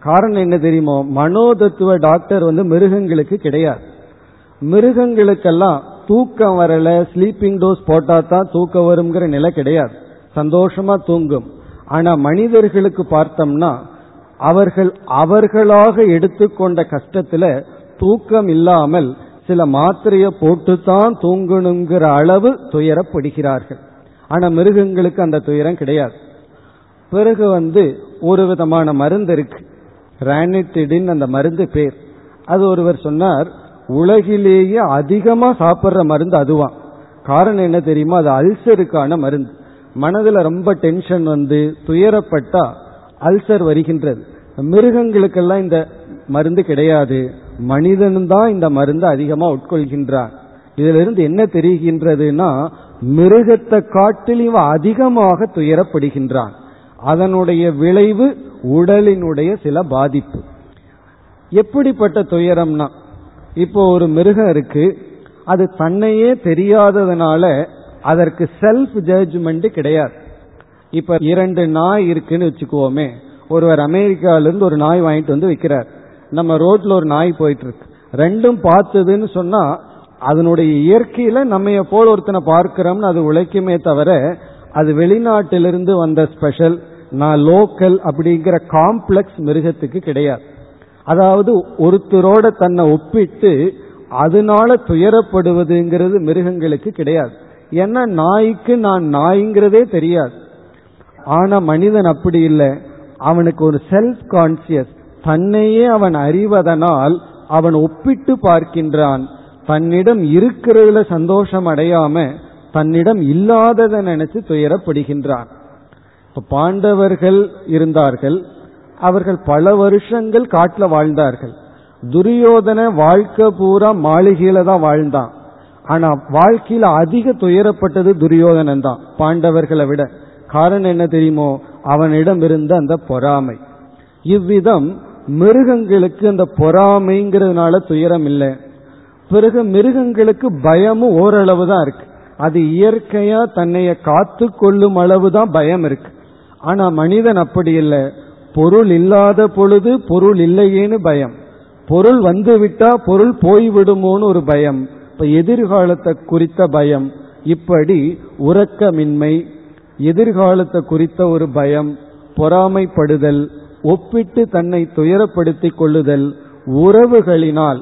A: காரணம் என்ன தெரியுமோ? மனோதத்துவ டாக்டர் வந்து மிருகங்களுக்கு கிடையாது. மிருகங்களுக்கெல்லாம் தூக்கம் வரல ஸ்லீப்பிங் டோஸ் போட்டா தான் தூக்கம் வருங்கிற நிலை கிடையாது. சந்தோஷமா தூங்கும். ஆனா மனிதர்களுக்கு பார்த்தோம்னா அவர்கள் அவர்களாக எடுத்துக்கொண்ட கஷ்டத்துல தூக்கம் இல்லாமல் சில மாத்திரைய போட்டுத்தான் தூங்கணுங்கிற அளவு துயரப்படுகிறார்கள். ஆனா மிருகங்களுக்கு அந்த துயரம் கிடையாது. பிறகு வந்து ஒரு விதமான மருந்து இருக்கு. ரானிட்டிடின் அந்த மருந்து பேர். அது ஒருவர் சொன்னார் உலகிலேயே அதிகமாக சாப்பிட்ற மருந்து அதுவான் காரணம் என்ன தெரியுமா? அது அல்சருக்கான மருந்து. மனதில் ரொம்ப டென்ஷன் வந்து துயரப்பட்டா அல்சர் வருகின்றது. மிருகங்களுக்கெல்லாம் இந்த மருந்து கிடையாது. மனிதனும் தான் இந்த மருந்து அதிகமாக உட்கொள்கின்றான். இதிலிருந்து என்ன தெரிகின்றதுன்னா மிருகத்தை காட்டிலும் அதிகமாக துயரப்படுகின்றான். அதனுடைய விளைவு உடலினுடைய சில பாதிப்பு. எப்படிப்பட்ட துயரம்னா இப்போ ஒரு மிருகம் இருக்கு அது தன்னையே தெரியாததுனால அதற்கு செல்ஃப் ஜட்ஜ்மெண்ட் கிடையாது. இப்ப இரண்டு நாய் இருக்குன்னு வச்சுக்குவோமே ஒருவர் அமெரிக்காவிலிருந்து ஒரு நாய் வாங்கிட்டு வந்து வைக்கிறார். நம்ம ரோட்ல ஒரு நாய் போயிட்டு இருக்கு ரெண்டும் பார்த்ததுன்னு சொன்னா அதனுடைய இயற்கையில நம்ம போல் ஒருத்தனை பார்க்கிறோம்னு அது உழைக்குமே தவிர அது வெளிநாட்டிலிருந்து வந்த ஸ்பெஷல் நான் லோக்கல் அப்படிங்கிற காம்ப்ளெக்ஸ் மிருகத்துக்கு கிடையாது. அதாவது ஒருத்தரோட தன்னை ஒப்பிட்டு அதனால துயரப்படுவதுங்கிறது மிருகங்களுக்கு கிடையாது. ஏன்னா நாய்க்கு நான் நாய்ங்கிறதே தெரியாது. ஆனா மனிதன் அப்படி இல்லை. அவனுக்கு ஒரு செல்ஃப் கான்சியஸ் தன்னையே அவன் அறிவதனால் அவன் ஒப்பிட்டு பார்க்கின்றான். தன்னிடம் இருக்கிறதுல சந்தோஷம் அடையாம தன்னிடம் இல்லாததை நினைச்சு துயரப்படுகின்றான். இப்ப பாண்டவர்கள் இருந்தார்கள். அவர்கள் பல வருஷங்கள் காட்டுல வாழ்ந்தார்கள். துரியோதன வாழ்க்கை பூரா மாளிகையில தான் வாழ்ந்தான். ஆனா வாழ்க்கையில அதிக துயரப்பட்டது துரியோதனன் தான் பாண்டவர்களை விட. காரணம் என்ன தெரியுமோ? அவனிடம் இருந்த அந்த பொறாமை. இவ்விதம் மிருகங்களுக்கு அந்த பொறாமைங்கிறதுனால துயரம் இல்லை. பிறகு மிருகங்களுக்கு பயமும் ஓரளவு தான் இருக்கு. அது இயற்கையா தன்னைய காத்து கொள்ளும் அளவு தான் பயம் இருக்கு. ஆனா மனிதன் அப்படி இல்லை. பொருள் இல்லாத பொழுது பொருள் இல்லையேன்னு பயம். பொருள் வந்து விட்டா பொருள் போய்விடுமோன்னு ஒரு பயம். இப்ப எதிர்காலத்தை குறித்த பயம். இப்படி உறக்கமின்மை எதிர்காலத்தை குறித்த ஒரு பயம் பொறாமைப்படுதல் ஒப்பிட்டு தன்னை துயரப்படுத்திக் கொள்ளுதல் உறவுகளினால்.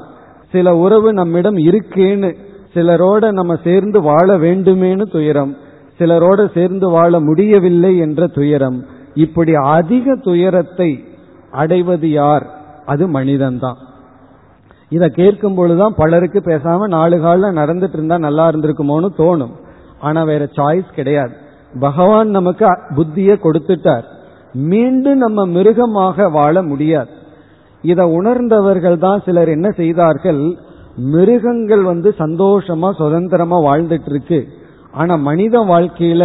A: சில உறவு நம்மிடம் இருக்கேன்னு சிலரோட நம்ம சேர்ந்து வாழ வேண்டுமேனு துயரம். சிலரோடு சேர்ந்து வாழ முடியவில்லை என்ற துயரம். இப்படி அதிக துயரத்தை அடைவது யார்? அது மனிதன்தான். இதை கேட்கும் பொழுதுதான் பலருக்கு பேசாம நாலு காலில் நடந்துட்டு இருந்தா நல்லா இருந்திருக்குமோன்னு தோணும். ஆனா வேற சாய்ஸ் கிடையாது. பகவான் நமக்கு புத்திய கொடுத்துட்டார். மீண்டும் நம்ம மிருகமாக வாழ முடியாது. இதை உணர்ந்தவர்கள் தான் சிலர் என்ன செய்தார்கள்? மிருகங்கள் வந்து சந்தோஷமா சுதந்திரமா வாழ்ந்துட்டு இருக்கு ஆனா மனித வாழ்க்கையில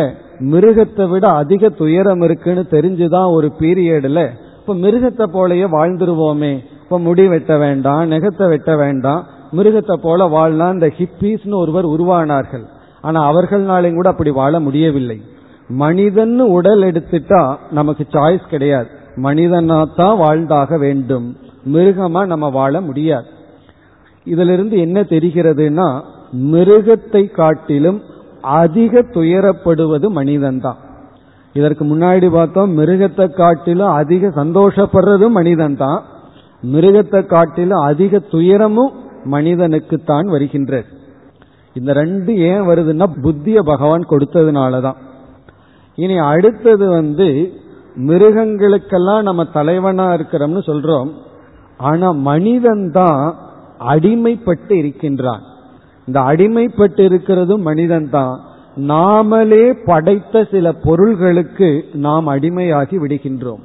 A: மிருகத்தை விட அதிக துயரம் இருக்குன்னு தெரிஞ்சுதான் ஒரு பீரியட்ல இப்ப மிருகத்தை போலயே வாழ்ந்துருவோமே இப்ப முடி வெட்ட வேண்டாம் நெகத்தை வெட்ட வேண்டாம் மிருகத்தை போல வாழலாம் இந்த ஹிப்பீஸ்னு ஒருவர் உருவானார்கள். ஆனா அவர்கள்னாலையும் கூட அப்படி வாழ முடியவில்லை. மனிதன் உடல் எடுத்துட்டா நமக்கு சாய்ஸ் கிடையாது. மனிதனா தான் வாழ்ந்தாக வேண்டும். மிருகமா நம்ம வாழ முடியாது. இதிலிருந்து என்ன தெரிகிறதுனா மிருகத்தை காட்டிலும் அதிக துயரப்படுவது மனிதன்தான். இதற்கு முன்னாடி பார்த்தோம் மிருகத்தை காட்டிலும் அதிக சந்தோஷப்படுறதும் மனிதன் தான் மிருகத்தை காட்டிலும் அதிக துயரமும் மனிதனுக்குத்தான் வருகின்றது. இந்த ரெண்டு ஏன் வருதுன்னா புத்திய பகவான் கொடுத்ததுனால தான் இனி அடுத்தது வந்து மிருகங்களுக்கெல்லாம் நம்ம தலைவனா இருக்கிறோம்னு சொல்றோம். ஆனா மனிதன் தான் அடிமைப்பட்டு இருக்கின்றான். இந்த அடிமைப்பட்டு இருக்கிறதும் மனிதன் தான் நாமளே படைத்த சில பொருள்களுக்கு நாம் அடிமையாகி விடுகின்றோம்.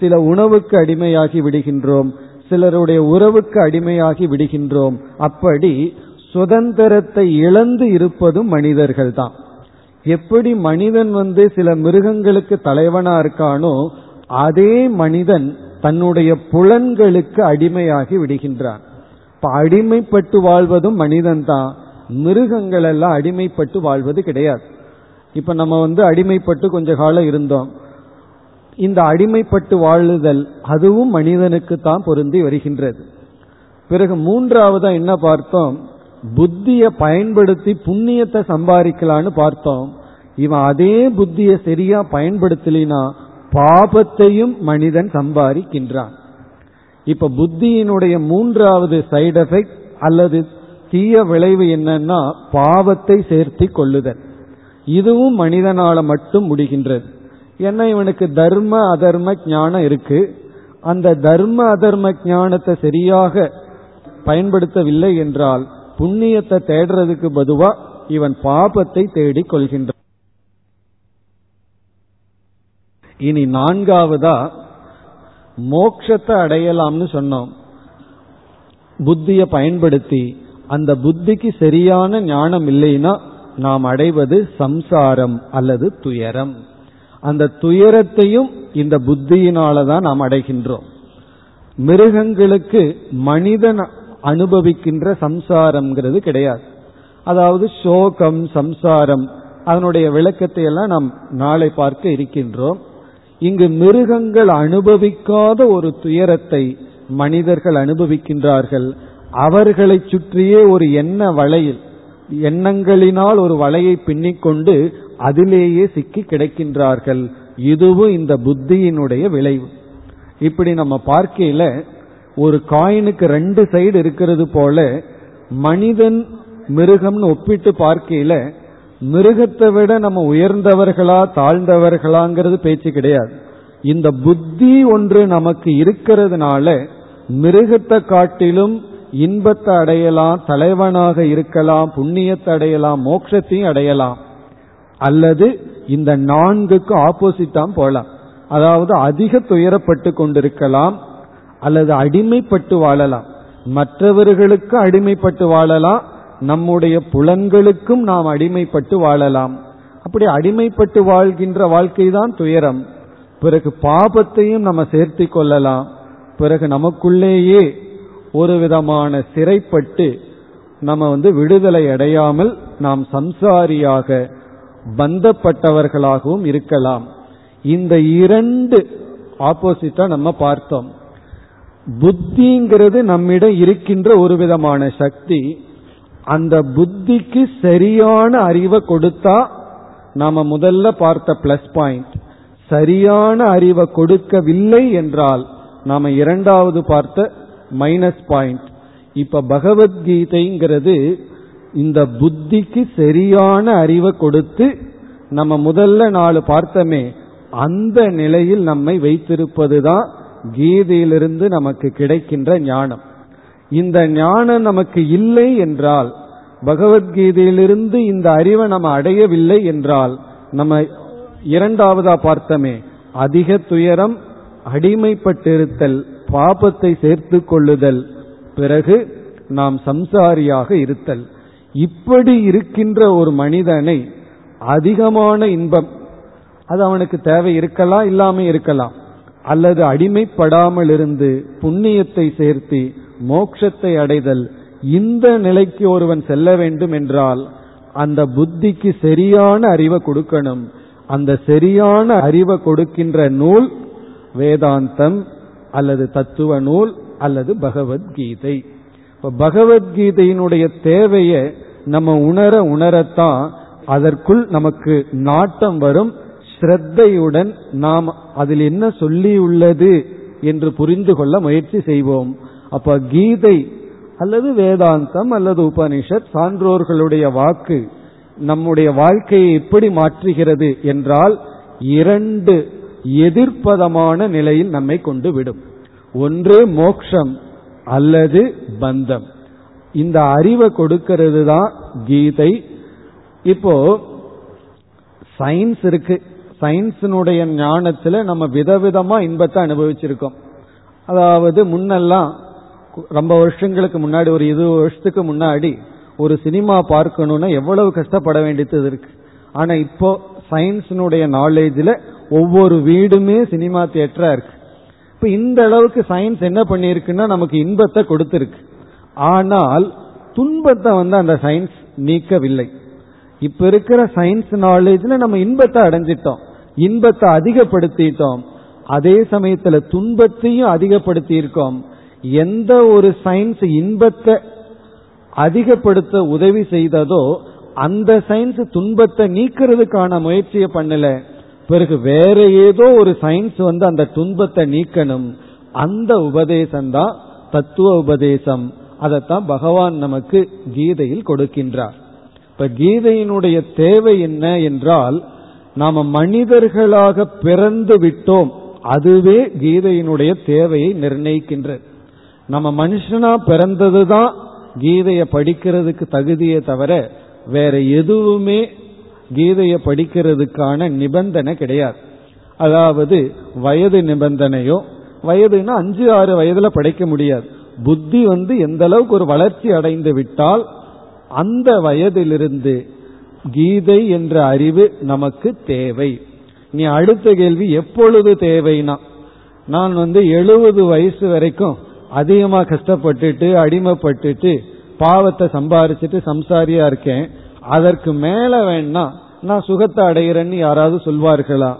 A: சில உணவுக்கு அடிமையாகி விடுகின்றோம். சிலருடைய உறவுக்கு அடிமையாகி விடுகின்றோம். அப்படி சுதந்திரத்தை இழந்து இருப்பதும் மனிதர்கள் தான் எப்படி மனிதன் வந்து சில மிருகங்களுக்கு தலைவனா இருக்கானோ அதே மனிதன் தன்னுடைய புலன்களுக்கு அடிமையாகி விடுகின்றான். இப்ப அடிமைப்பட்டு வாழ்வதும் மனிதன் தான் மிருகங்கள் எல்லாம் அடிமைப்பட்டு வாழ்வது கிடையாது. இப்ப நம்ம வந்து அடிமைப்பட்டு கொஞ்ச காலம் இருந்தோம். இந்த அடிமைப்பட்டு வாழுதல் அதுவும் மனிதனுக்கு தான் பொருந்தி வருகின்றது. பிறகு மூன்றாவதா என்ன பார்த்தோம்? புத்தியை பயன்படுத்தி புண்ணியத்தை சம்பாதிக்கலான்னு பார்த்தோம். இவன் அதே புத்தியை சரியா பயன்படுத்தலினா பாபத்தையும் மனிதன் சம்பாதிக்கின்றான். இப்ப புத்தியினுடைய மூன்றாவது சைடு எஃபெக்ட் அல்லது தீய விளைவு என்னன்னா பாவத்தை சேர்த்தி கொள்ளுதல். இதுவும் மனிதனால மட்டும் முடிகின்றது. ஏன்னா இவனுக்கு தர்ம அதர்ம ஞானம் இருக்கு. அந்த தர்ம அதர்ம ஞானத்தை சரியாக பயன்படுத்தவில்லை என்றால் புண்ணியத்தை தேடுறதுக்கு பதுவா இவன் பாபத்தை தேடிக் கொள்கின்றான். இனி நான்காவதா மோட்சத்தை அடையலாம்னு சொன்னோம். புத்தியை பயன்படுத்தி அந்த புத்திக்கு சரியான ஞானம் இல்லைன்னா நாம் அடைவது சம்சாரம் அல்லது துயரம். அந்த துயரத்தையும் இந்த புத்தியினால தான் நாம் அடைகின்றோம். மிருகங்களுக்கு மனிதன் அனுபவிக்கின்ற சம்சாரம்ங்கிறது கிடையாது. அதாவது சோகம் சம்சாரம் அதனுடைய விளக்கத்தை எல்லாம் நாம் நாளை பார்க்க இருக்கின்றோம். இங்கு மிருகங்கள் அனுபவிக்காத ஒரு துயரத்தை மனிதர்கள் அனுபவிக்கின்றார்கள். அவர்களை சுற்றியே ஒரு எண்ண வலையில் எண்ணங்களினால் ஒரு வலையை பின்னிக்கொண்டு அதிலேயே சிக்கி கிடைக்கின்றார்கள். இதுவும் இந்த புத்தியினுடைய விளைவு. இப்படி நம்ம பார்க்கையில ஒரு காயினுக்கு ரெண்டு சைடு இருக்கிறது போல மனிதன் மிருகம்னு ஒப்பிட்டு பார்க்கையில மிருகத்தை விட நம்ம உயர்ந்தவர்களா தாழ்ந்தவர்களாங்கிறது பேச்சு கிடையாது. இந்த புத்தி ஒன்று நமக்கு இருக்கிறதுனால மிருகத்தை காட்டிலும் இன்பத்தை அடையலாம் தலைவனாக இருக்கலாம் புண்ணியத்தை அடையலாம் மோட்சத்தையும் அடையலாம். அல்லது இந்த நான்குக்கு ஆப்போசிட்டாம் போகலாம் அதாவது அதிக துயரப்பட்டு கொண்டிருக்கலாம் அல்லது அடிமைப்பட்டு வாழலாம். மற்றவர்களுக்கு அடிமைப்பட்டு வாழலாம் நம்முடைய புலன்களுக்கும் நாம் அடிமைப்பட்டு வாழலாம். அப்படி அடிமைப்பட்டு வாழ்கின்ற வாழ்க்கை தான் துயரம். பிறகு பாபத்தையும் நம்ம சேர்த்தி கொள்ளலாம். பிறகு நமக்குள்ளேயே ஒரு விதமான சிறைப்பட்டு நம்ம வந்து விடுதலை அடையாமல் நாம் சம்சாரியாக பந்தப்பட்டவர்களாகவும் இருக்கலாம். இந்த இரண்டு ஆப்போசிட்டா நம்ம பார்த்தோம். புத்திங்கிறது நம்மிடம் இருக்கின்ற ஒரு விதமான சக்தி. அந்த புத்திக்கு சரியான அறிவை கொடுத்தா நாம முதல்ல பார்த்த பிளஸ் பாயிண்ட் சரியான அறிவை கொடுக்கவில்லை என்றால் நாம இரண்டாவது பார்த்த மைனஸ் பாயிண்ட் இப்ப பகவத்கீதைங்கிறது இந்த புத்திக்கு சரியான அறிவை கொடுத்து நம்ம முதல்ல நாலு பார்த்தமே அந்த நிலையில் நம்மை வைத்திருப்பதுதான் கீதையிலிருந்து நமக்கு கிடைக்கின்ற ஞானம். இந்த ஞானம் நமக்கு இல்லை என்றால் பகவத்கீதையிலிருந்து இந்த அறிவை நம்ம அடையவில்லை என்றால் நம்ம இரண்டாவதா பார்த்தமே அதிக துயரம் அடிமைப்பட்டிருத்தல் பாபத்தை சேர்த்து கொள்ளுதல் பிறகு நாம் சம்சாரியாக இருத்தல். இப்படி இருக்கின்ற ஒரு மனிதனை அதிகமான இன்பம் அது அவனுக்கு தேவை இருக்கலாம் இல்லாமல் இருக்கலாம். அல்லது அடிமைப்படாமல் இருந்து புண்ணியத்தை சேர்த்தி மோட்சத்தை அடைதல் இந்த நிலைக்கு ஒருவன் செல்ல வேண்டும் என்றால் அந்த புத்திக்கு சரியான அறிவை கொடுக்கணும். அந்த சரியான அறிவை கொடுக்கின்ற நூல் வேதாந்தம் அல்லது தத்துவ நூல் அல்லது பகவத்கீதை. இப்ப பகவத்கீதையினுடைய தேவையை நம்ம உணர உணரத்தான் அதற்குள் நமக்கு நாட்டம் வரும். ஸ்ரத்தையுடன் நாம் அதில் என்ன சொல்லியுள்ளது என்று புரிந்து கொள்ள முயற்சி செய்வோம். அப்ப கீதை அல்லது வேதாந்தம் அல்லது உபனிஷத் சான்றோர்களுடைய வாக்கு நம்முடைய வாழ்க்கையை எப்படி மாற்றுகிறது என்றால் இரண்டு எதிர்ப்பதமான நிலையில் நம்மை கொண்டு விடும். ஒன்று மோக்ஷம் அல்லது பந்தம். இந்த அறிவை கொடுக்கிறது தான் கீதை. இப்போ சயின்ஸ் இருக்கு. சயின்ஸினுடைய ஞானத்துல நம்ம விதவிதமா இன்பத்தை அனுபவிச்சிருக்கோம். அதாவது முன்னெல்லாம் ரொம்ப வருஷங்களுக்கு முன்னாடி ஒரு இருபது வருஷத்துக்கு முன்னாடி ஒரு சினிமா பார்க்கணும்னா எவ்வளவு கஷ்டப்பட வேண்டியது இருக்கு. ஆனா இப்போ சயின்ஸினுடைய நாலேஜில் ஒவ்வொரு வீடுமே சினிமா தியேட்டரா இருக்கு. இப்ப இந்த அளவுக்கு சயின்ஸ் என்ன பண்ணிருக்குன்னா நமக்கு இன்பத்தை கொடுத்திருக்கு. ஆனால் துன்பத்தை வந்து அந்த சயின்ஸ் நீக்கவில்லை. இப்ப இருக்கிற சயின்ஸ் நாலேஜ்ல நம்ம இன்பத்தை அடைஞ்சிட்டோம். இன்பத்தை அதிகப்படுத்திட்டோம். அதே சமயத்துல துன்பத்தையும் அதிகப்படுத்தி இருக்கோம் எந்த ஒரு சயின்ஸ் இன்பத்தை அதிகப்படுத்த உதவி செய்ததோ அந்த சயின்ஸ் துன்பத்தை நீக்கிறதுக்கான முயற்சியை பண்ணல. பிறகு வேற ஏதோ ஒரு சயின்ஸ் வந்து அந்த துன்பத்தை நீக்கணும். அந்த உபதேசம் தான் தத்துவ உபதேசம். அதைத்தான் பகவான் நமக்கு கீதையில் கொடுக்கின்றார். இப்ப கீதையினுடைய தேவை என்ன என்றால் நாம மனிதர்களாக பிறந்து விட்டோம். அதுவே கீதையினுடைய தேவையை நிர்ணயிக்கின்றது நம்ம மனுஷனா பிறந்ததுதான் கீதையை படிக்கிறதுக்கு தகுதியை தவிர வேற எதுவுமே கீதையை படிக்கிறதுக்கான நிபந்தனை கிடையாது. அதாவது வயது நிபந்தனையோ வயதுன்னா அஞ்சு ஆறு வயதுல படிக்க முடியாது. புத்தி வந்து எந்த அளவுக்கு ஒரு வளர்ச்சி அடைந்து விட்டால் அந்த வயதிலிருந்து கீதை என்ற அறிவு நமக்கு தேவை. நீ அடுத்த கேள்வி எப்பொழுது தேவைனா நான் வந்து எழுபது வயசு வரைக்கும் அதிகமா கஷ்டப்பட்டுட்டு அடிமைப்பட்டுட்டு பாவத்தை சம்பாரிச்சிட்டு சம்சாரியா இருக்கேன். அதற்கு மேல வேணா நான் சுகத்தை அடைகிறேன்னு யாராவது சொல்வார்களா?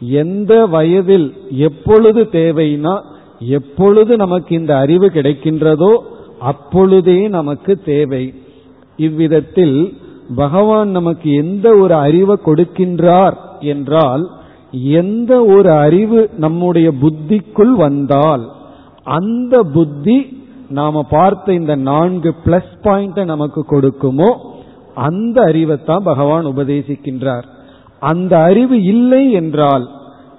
A: எந்த வயதில் எப்பொழுது தேவைனா எப்பொழுது நமக்கு இந்த அறிவு கிடைக்கின்றதோ அப்பொழுதே நமக்கு தேவை. இவ்விதத்தில் பகவான் நமக்கு எந்த ஒரு அறிவை கொடுக்கின்றார் என்றால் எந்த ஒரு அறிவு நம்முடைய புத்திக்குள் வந்தால் அந்த புத்தி நாம பார்த்த இந்த நான்கு பிளஸ் பாயிண்ட நமக்கு கொடுக்குமோ அந்த அறிவைத்தான் பகவான் உபதேசிக்கின்றார். அந்த அறிவு இல்லை என்றால்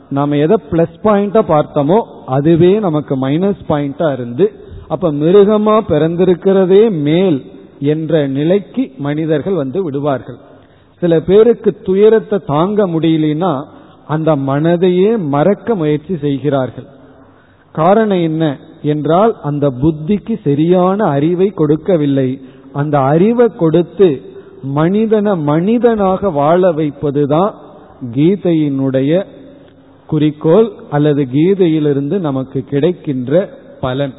A: நாம எதை பிளஸ் பாயிண்டா பார்த்தோமோ அதுவே நமக்கு மைனஸ் பாயிண்டா இருந்து அப்ப மிருகமா பிறந்திருக்கிறதே மேல் என்ற நிலைக்கு மனிதர்கள் வந்து விடுவார்கள். சில பேருக்கு துயரத்தை தாங்க முடியலனா அந்த மனதையே மறக்க முயற்சி செய்கிறார்கள். காரணம் என்ன என்றால் அந்த புத்திக்கு சரியான அறிவை கொடுக்கவில்லை. அந்த அறிவை கொடுத்து மனிதனை மனிதனாக வாழ வைப்பதுதான் கீதையினுடைய குறிக்கோள் அல்லது கீதையிலிருந்து நமக்கு கிடைக்கின்ற பலன்.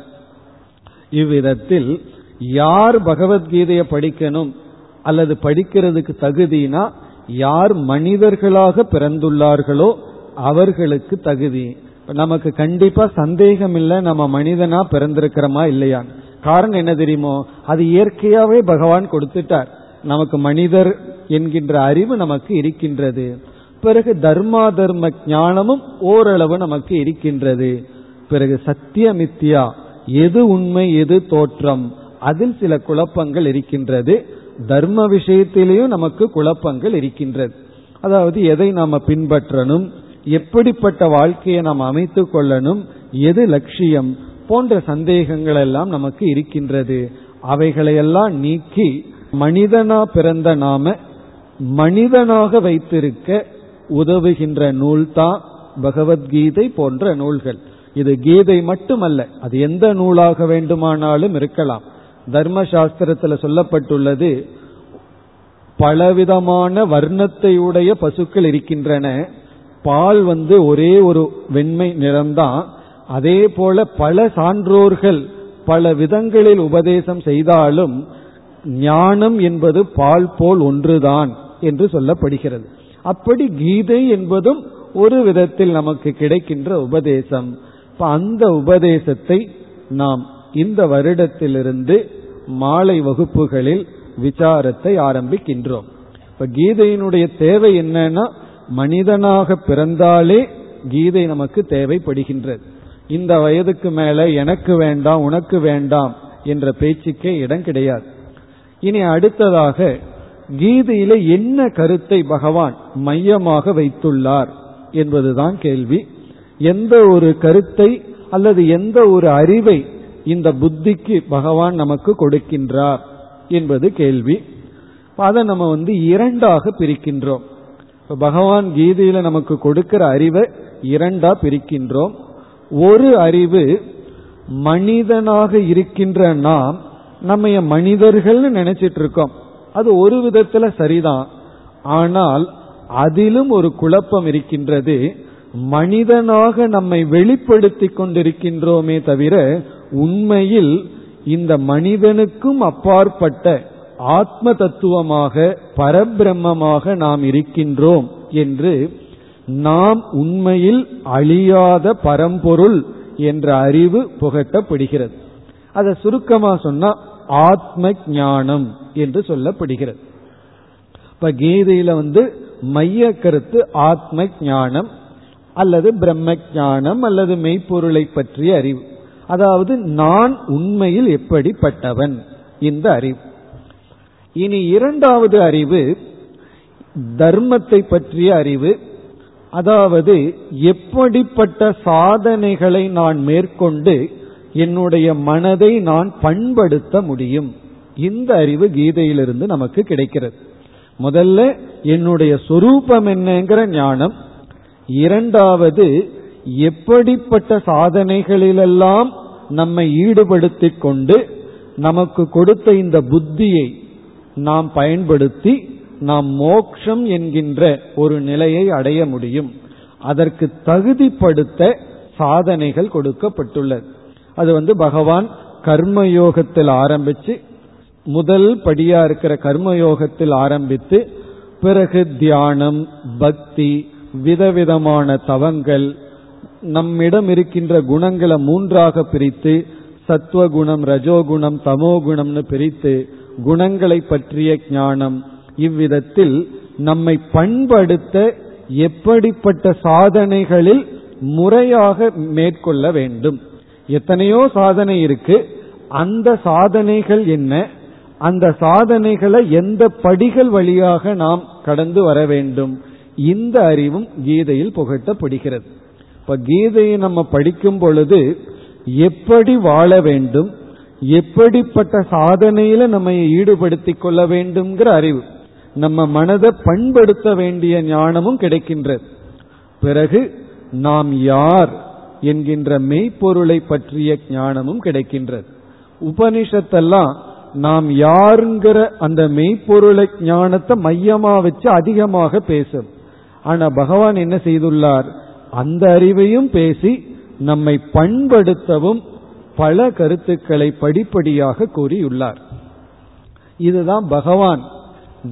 A: இவ்விதத்தில் யார் பகவத்கீதையை படிக்கணும் அல்லது படிக்கிறதுக்கு தகுதினா யார் மனிதர்களாக பிறந்துள்ளார்களோ அவர்களுக்கு தகுதி. நமக்கு கண்டிப்பா சந்தேகம் இல்லை நம்ம மனிதனா பிறந்திருக்கிறோமா இல்லையா? காரணம் என்ன தெரியுமோ அது இயற்கையாவே பகவான் கொடுத்துட்டார். நமக்கு மனிதர் என்கின்ற அறிவு நமக்கு இருக்கின்றது. பிறகு தர்மா தர்ம ஞானமும் ஓரளவு நமக்கு இருக்கின்றது. பிறகு சத்தியமித்யா எது உண்மை எது தோற்றம்? அதில் சில குழப்பங்கள் இருக்கின்றது. தர்ம விஷயத்திலேயும் நமக்கு குழப்பங்கள் இருக்கின்றது. அதாவது எதை நாம பின்பற்றணும்? எப்படிப்பட்ட வாழ்க்கையை நாம் அமைத்து கொள்ளணும்? எது லட்சியம்? போன்ற சந்தேகங்கள் எல்லாம் நமக்கு இருக்கின்றது. அவைகளையெல்லாம் நீக்கி மனிதனா பிறந்த நாம மனிதனாக வைத்திருக்க உதவுகின்ற நூல்தான் பகவத்கீதை போன்ற நூல்கள். இது கீதை மட்டுமல்ல அது எந்த நூலாக வேண்டுமானாலும் இருக்கலாம். தர்மசாஸ்திரத்துல சொல்லப்பட்டுள்ளது பலவிதமான வர்ணத்தையுடைய பசுக்கள் இருக்கின்றன. பால் வந்து ஒரே ஒரு வெண்மை நிறம்தான். அதே போல பல சான்றோர்கள் பல விதங்களில் உபதேசம் செய்தாலும் ஞானம் என்பது பால் போல் ஒன்றுதான் என்று சொல்லப்படுகிறது. அப்படி கீதை என்பதும் ஒரு விதத்தில் நமக்கு கிடைக்கின்ற உபதேசம். அந்த உபதேசத்தை நாம் இந்த வருடத்திலிருந்து மாலை வகுப்புகளில் விசாரத்தை ஆரம்பிக்கின்றோம். இப்ப கீதையினுடைய தேவை என்னன்னா மனிதனாக பிறந்தாலே கீதை நமக்கு தேவைப்படுகின்றது. இந்த வயதுக்கு மேல எனக்கு வேண்டாம் உனக்கு வேண்டாம் என்ற பேச்சுக்கே இடம் கிடையாது. இனி அடுத்ததாக கீதையில என்ன கருத்தை பகவான் மையமாக வைத்துள்ளார் என்பதுதான் கேள்வி. எந்த ஒரு கருத்தை அல்லது எந்த ஒரு அறிவை இந்த புத்திக்கு பகவான் நமக்கு கொடுக்கின்றார் என்பது கேள்வி. அதை நம்ம வந்து இரண்டாக பிரிக்கின்றோம். பகவான் கீதையில நமக்கு கொடுக்கிற அறிவை இரண்டா பிரிக்கின்றோம். ஒரு அறிவு மனிதனாக இருக்கின்ற நாம் நம்ம மனிதர்கள்னு நினைச்சிட்டு இருக்கோம். அது ஒரு விதத்துல சரிதான். ஆனால் அதிலும் ஒரு குழப்பம் இருக்கின்றது. மனிதனாக நம்மை வெளிப்படுத்தி கொண்டிருக்கின்றோமே தவிர உண்மையில் இந்த மனிதனுக்கும் அப்பாற்பட்ட ஆத்ம தத்துவமாக பரபிரம்மமாக நாம் இருக்கின்றோம் என்று நாம் உண்மையில் அழியாத பரம்பொருள் என்ற அறிவு புகட்டப்படுகிறது. அதை சுருக்கமா சொன்னா ஆத்ம ஞானம் என்று சொல்லப்படுகிறது. இப்ப கீதையில வந்து மைய கருத்து ஆத்ம ஞானம் அல்லது பிரம்ம ஞானம் அல்லது மெய்ப்பொருளை பற்றிய அறிவு. அதாவது நான் உண்மையில் எப்படிப்பட்டவன் இந்த அறிவு. இனி இரண்டாவது அறிவு தர்மத்தை பற்றிய அறிவு. அதாவது எப்படிப்பட்ட சாதனைகளை நான் மேற்கொண்டு என்னுடைய மனதை நான் பண்படுத்த முடியும். இந்த அறிவு கீதையிலிருந்து நமக்கு கிடைக்கிறது. முதல்ல என்னுடைய சொரூபம் என்னங்கிற ஞானம் இரண்டாவது எப்படிப்பட்ட சாதனைகளிலெல்லாம் நம்மை ஈடுபடுத்திக் கொண்டு நமக்கு கொடுத்த இந்த புத்தியை நாம் பயன்படுத்தி நாம் மோக்ஷம் என்கின்ற ஒரு நிலையை அடைய முடியும். அதற்கு தகுதிப்படுத்த சாதனைகள் கொடுக்கப்பட்டுள்ளது. அது வந்து பகவான் கர்மயோகத்தில் ஆரம்பிச்சு முதல் படியா இருக்கிற கர்மயோகத்தில் ஆரம்பித்து பிறகு தியானம் பக்தி விதவிதமான தவங்கள் நம்மிடம் இருக்கின்ற குணங்களை மூன்றாக பிரித்து சத்துவகுணம் ரஜோகுணம் தமோகுணம்னு பிரித்து குணங்களை பற்றிய ஞானம். இவ்விதத்தில் நம்மை பண்படுத்த எப்படிப்பட்ட சாதனைகளில் முறையாக மேற்கொள்ள வேண்டும். எத்தனையோ சாதனை இருக்கு. அந்த சாதனைகள் என்ன? அந்த சாதனைகளை எந்த படிகள் வழியாக நாம் கடந்து வர வேண்டும்? இந்த அறிவும் கீதையில் புகட்டப்படுகிறது. இப்ப கீதையை நம்ம படிக்கும் பொழுது எப்படி வாழ வேண்டும் எப்படிப்பட்ட சாதனையில நம்ம ஈடுபடுத்திக் கொள்ள வேண்டும்ங்கிற அறிவு நம்ம மனதை பண்படுத்த வேண்டிய ஞானமும் கிடைக்கின்றது. பிறகு நாம் யார் என்கின்ற மெய்ப்பொருளை பற்றிய ஞானமும் கிடைக்கின்றது. உபனிஷத்தெல்லாம் நாம் யாருங்கிற அந்த மெய்ப்பொருளை ஞானத்தை மையமா வச்சு அதிகமாக பேசும். ஆனா பகவான் என்ன செய்துள்ளார்? அந்த அறிவையும் பேசி நம்மை பண்படுத்தவும் பல கருத்துக்களை படிப்படியாக கூறியுள்ளார். இதுதான் பகவான்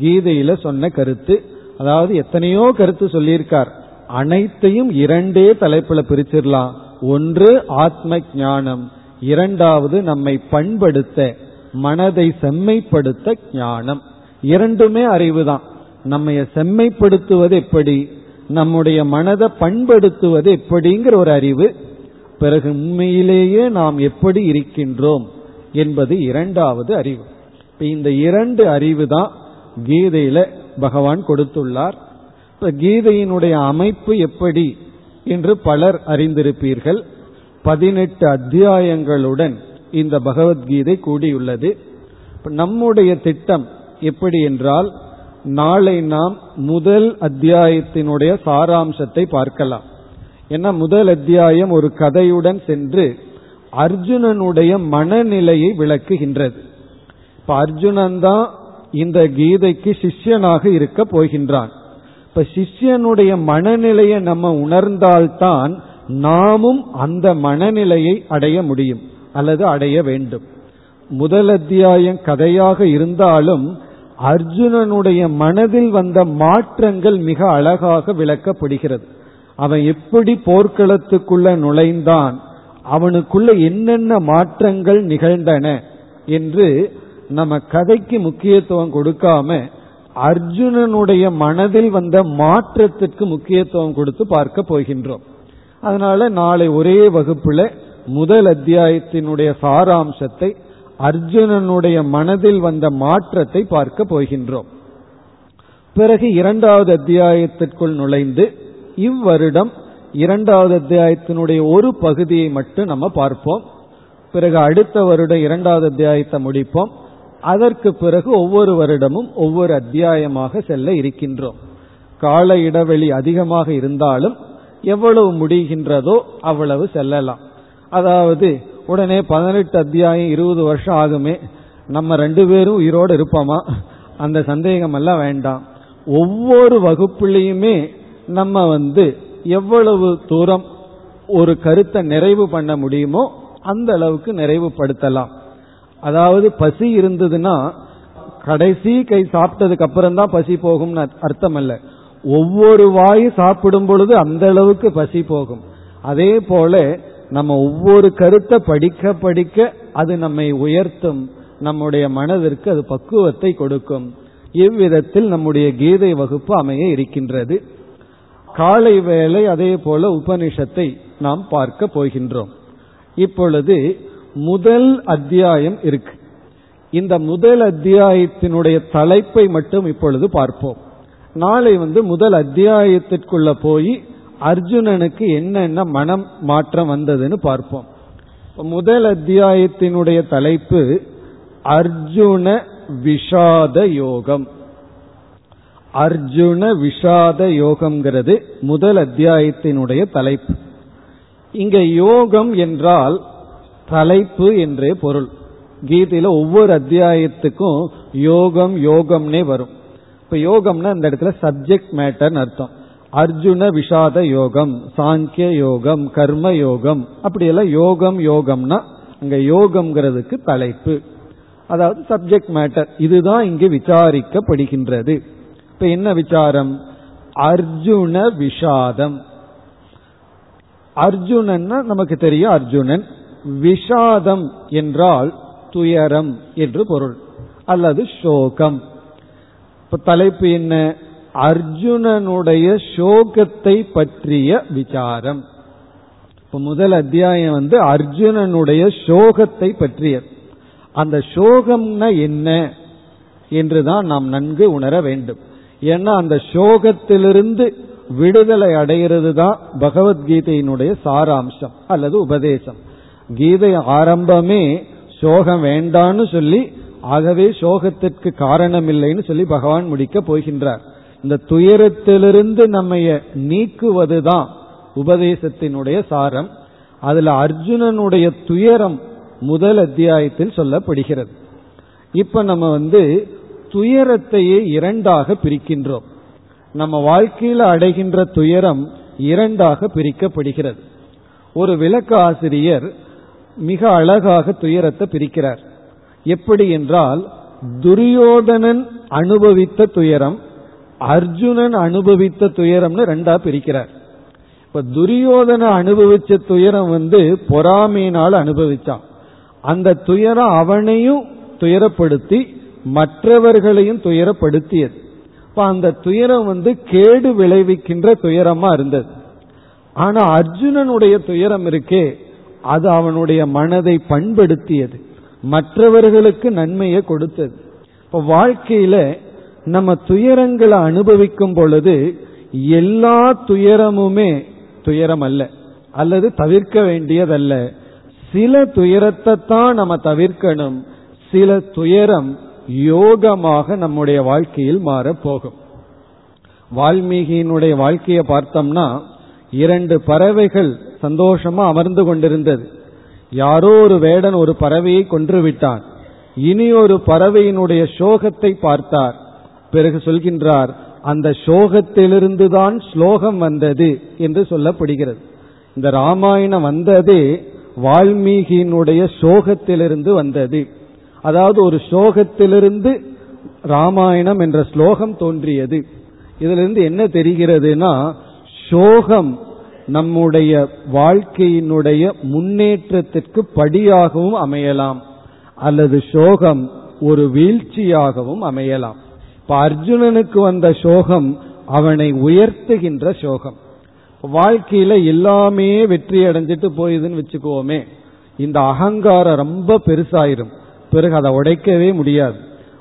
A: கீதையில சொன்ன கருத்து. அதாவது எத்தனையோ கருத்து சொல்லியிருக்கார். அனைத்தையும் இரண்டே தலைப்புல பிரிச்சிடலாம். ஒன்று ஆத்ம ஞானம் இரண்டாவது நம்மை பண்படுத்த மனதை செம்மைப்படுத்த ஞானம். இரண்டுமே அறிவுதான். நம்மை செம்மைப்படுத்துவது எப்படி? நம்முடைய மனதை பண்படுத்துவது எப்படிங்கிற ஒரு அறிவு பிறகு உண்மையிலேயே நாம் எப்படி இருக்கின்றோம் என்பது இரண்டாவது அறிவு. இந்த இரண்டு அறிவு தான் கீதையில பகவான் கொடுத்துள்ளார். இப்ப கீதையினுடைய அமைப்பு எப்படி என்று பலர் அறிந்திருப்பீர்கள். பதினெட்டு அத்தியாயங்களுடன் இந்த பகவத்கீதை கூடியுள்ளது. நம்முடைய திட்டம் எப்படி என்றால் நாளை நாம் முதல் அத்தியாயத்தினுடைய சாராம்சத்தை பார்க்கலாம். ஏன்னா முதல் அத்தியாயம் ஒரு கதையுடன் சென்று அர்ஜுனனுடைய மனநிலையை விளக்குகின்றது. இப்ப அர்ஜுனன் தான் இந்த கீதைக்கு சிஷ்யனாக இருக்க போகின்றான். இப்ப சிஷ்யனுடைய மனநிலையை நம்ம உணர்ந்தால்தான் நாமும் அந்த மனநிலையை அடைய முடியும் அல்லது அடைய வேண்டும். முதல் அத்தியாயம் கதையாக இருந்தாலும் அர்ஜுனனுடைய மனதில் வந்த மாற்றங்கள் மிக அழகாக விளக்கப்படுகிறது. அவன் எப்படி போர்க்களத்துக்குள்ள நுழைந்தான் அவனுக்குள்ள என்னென்ன மாற்றங்கள் நிகழ்ந்தன என்று நம்ம கதைக்கு முக்கியத்துவம் கொடுக்காம அர்ஜுனனுடைய மனதில் வந்த மாற்றத்திற்கு முக்கியத்துவம் கொடுத்து பார்க்க போகின்றோம். அதனால நாளை ஒரே வகுப்புல முதல் அத்தியாயத்தினுடைய சாராம்சத்தை அர்ஜுனனுடைய மனதில் வந்த மாற்றத்தை பார்க்க போகின்றோம். பிறகு இரண்டாவது அத்தியாயத்திற்குள் நுழைந்து இவ்வருடம் இரண்டாவது அத்தியாயத்தினுடைய ஒரு பகுதியை மட்டும் நம்ம பார்ப்போம். பிறகு அடுத்த வருடம் இரண்டாவது அத்தியாயத்தை முடிப்போம். அதற்கு பிறகு ஒவ்வொரு வருடமும் ஒவ்வொரு அத்தியாயமாக செல்ல இருக்கின்றோம். கால இடைவெளி அதிகமாக இருந்தாலும் எவ்வளவு முடிகின்றதோ அவ்வளவு செல்லலாம். அதாவது உடனே பதினெட்டு அத்தியாயம் இருபது வருஷம் ஆகுமே. நம்ம ரெண்டு பேரும் உயிரோடு இருப்போமா? அந்த சந்தேகம் எல்லாம் வேண்டாம். ஒவ்வொரு வகுப்புலையுமே நம்ம வந்து எவ்வளவு தூரம் ஒரு கருத்தை நிறைவு பண்ண முடியுமோ அந்த அளவுக்கு நிறைவுபடுத்தலாம் அதாவது பசி இருந்ததுன்னா கடைசி கை சாப்பிட்டதுக்கு அப்புறம் தான் பசி போகும்னு அர்த்தம் அல்ல ஒவ்வொரு வாய் சாப்பிடும் பொழுது அந்த அளவுக்கு பசி போகும். அதே போல நம்ம ஒவ்வொரு கருத்தை படிக்க படிக்க அது நம்மை உயர்த்தும். நம்முடைய மனதிற்கு அது பக்குவத்தை கொடுக்கும். இவ்விதத்தில் நம்முடைய கீதை வகுப்பு அமைய இருக்கின்றது. காலை வேளை அதே போல உபனிஷத்தை நாம் பார்க்க போகின்றோம். இப்பொழுது முதல் அத்தியாயம் இருக்கு. இந்த முதல் அத்தியாயத்தினுடைய தலைப்பை மட்டும் இப்பொழுது பார்ப்போம். நாளை வந்து முதல் அத்தியாயத்திற்குள்ள போய் அர்ஜுனனுக்கு என்னென்ன மனம் மாற்றம் வந்ததுன்னு பார்ப்போம். முதல் அத்தியாயத்தினுடைய தலைப்பு அர்ஜுன விஷாத யோகம். அர்ஜுன விஷாத யோகம்ங்கிறது முதல் அத்தியாயத்தினுடைய தலைப்பு. இங்க யோகம் என்றால் தலைப்பு என்றே பொருள். கீதையில ஒவ்வொரு அத்தியாயத்துக்கும் யோகம் யோகம்னே வரும். இப்ப யோகம்னா இந்த இடத்துல சப்ஜெக்ட் மேட்டர்னு அர்த்தம். அர்ஜுன விஷாத யோகம் சாங்கிய யோகம் கர்ம யோகம் அப்படியெல்லாம் யோகம் யோகம்னா அங்க யோகம்ங்கிறதுக்கு தலைப்பு. அதாவது சப்ஜெக்ட் மேட்டர் இதுதான் இங்கு விசாரிக்கப்படுகின்றது. இப்ப என்ன விசாரம்? அர்ஜுன விஷாதம். அர்ஜுனன்னா நமக்கு தெரியும் அர்ஜுனன். விஷாதம் என்றால் துயரம் என்று பொருள். அல்லது சோகம். இப்ப தலைப்பு என்ன? அர்ஜுனனுடைய சோகத்தை பற்றிய விசாரம். இப்ப முதல் அத்தியாயம் வந்து அர்ஜுனனுடைய சோகத்தை பற்றியது. அந்த சோகம்னா என்ன என்றுதான் நாம் நன்கு உணர வேண்டும். ஏன்னா அந்த சோகத்திலிருந்து விடுதலை அடைகிறது தான் பகவத்கீதையினுடைய சாராம்சம் அல்லது உபதேசம். கீதை ஆரம்பமே சோகம் வேண்டான்னு சொல்லி ஆகவே சோகத்திற்கு காரணம் இல்லைன்னு சொல்லி பகவான் முடிக்க போகின்றார். இந்த துயரத்திலிருந்து நம்மைய நீக்குவதுதான் உபதேசத்தினுடைய சாரம். அதுல அர்ஜுனனுடைய துயரம் முதல் அத்தியாயத்தில் சொல்லப்படுகிறது. இப்ப நம்ம வந்து துயரத்தையே இரண்டாக பிரிக்கின்றோம். நம்ம வாழ்க்கையில் அடைகின்ற துயரம் இரண்டாக பிரிக்கப்படுகிறது. ஒரு விளக்க ஆசிரியர் மிக அழகாக துயரத்தை பிரிக்கிறார். எப்படி என்றால் துரியோதனன் அனுபவித்த துயரம் அர்ஜுனன் அனுபவித்த துயரம்னு ரெண்டா பிரிக்கிறார். இப்ப துரியோதன அனுபவிச்ச துயரம் வந்து பொறாமையினால் அனுபவிச்சான். அந்த துயரம் அவனையும் துயரப்படுத்தி மற்றவர்களையும் துயரப்படுத்தியது. இப்ப அந்த துயரம் வந்து கேடு விளைவிக்கின்ற துயரமா இருந்தது. ஆனா அர்ஜுனனுடைய துயரம் இருக்கே அது அவனுடைய மனதை பண்படுத்தியது. மற்றவர்களுக்கு நன்மையை கொடுத்தது. இப்ப வாழ்க்கையில நம்ம துயரங்களை அனுபவிக்கும் பொழுது எல்லா துயரமுமே துயரம் அல்ல அல்லது தவிர்க்க வேண்டியதல்ல. சில துயரத்தை தான் நம்ம தவிர்க்கணும். சில துயரம் யோகமாக நம்முடைய வாழ்க்கையில் மாறப் போகும் வால்மீகியினுடைய வாழ்க்கையை பார்த்தோம்னா இரண்டு பறவைகள் சந்தோஷமா அமர்ந்து கொண்டிருந்தது. யாரோ ஒரு வேடன் ஒரு பறவையை கொன்று விட்டான். இனி ஒரு பறவையினுடைய சோகத்தை பார்த்தார். பிறகு சொல்கின்றார் அந்த சோகத்திலிருந்து தான் ஸ்லோகம் வந்தது என்று சொல்லப்படுகிறது. இந்த ராமாயணம் வந்ததே வால்மீகியினுடைய சோகத்திலிருந்து வந்தது. அதாவது ஒரு சோகத்திலிருந்து ராமாயணம் என்ற ஸ்லோகம் தோன்றியது. இதிலிருந்து என்ன தெரிகிறதுனா சோகம் நம்முடைய வாழ்க்கையினுடைய முன்னேற்றத்திற்கு படியாகவும் அமையலாம் அல்லது சோகம் ஒரு வீழ்ச்சியாகவும் அமையலாம். இப்ப அர்ஜுனனுக்கு வந்த சோகம் அவனை உயர்த்துகின்ற சோகம். வாழ்க்கையில எல்லாமே வெற்றி அடைஞ்சிட்டு போயுதுன்னு வச்சுக்கோமே. இந்த அகங்காரம் ரொம்ப பெருசாயிரும். பிறகு அதை உடைக்கவே முடியாது.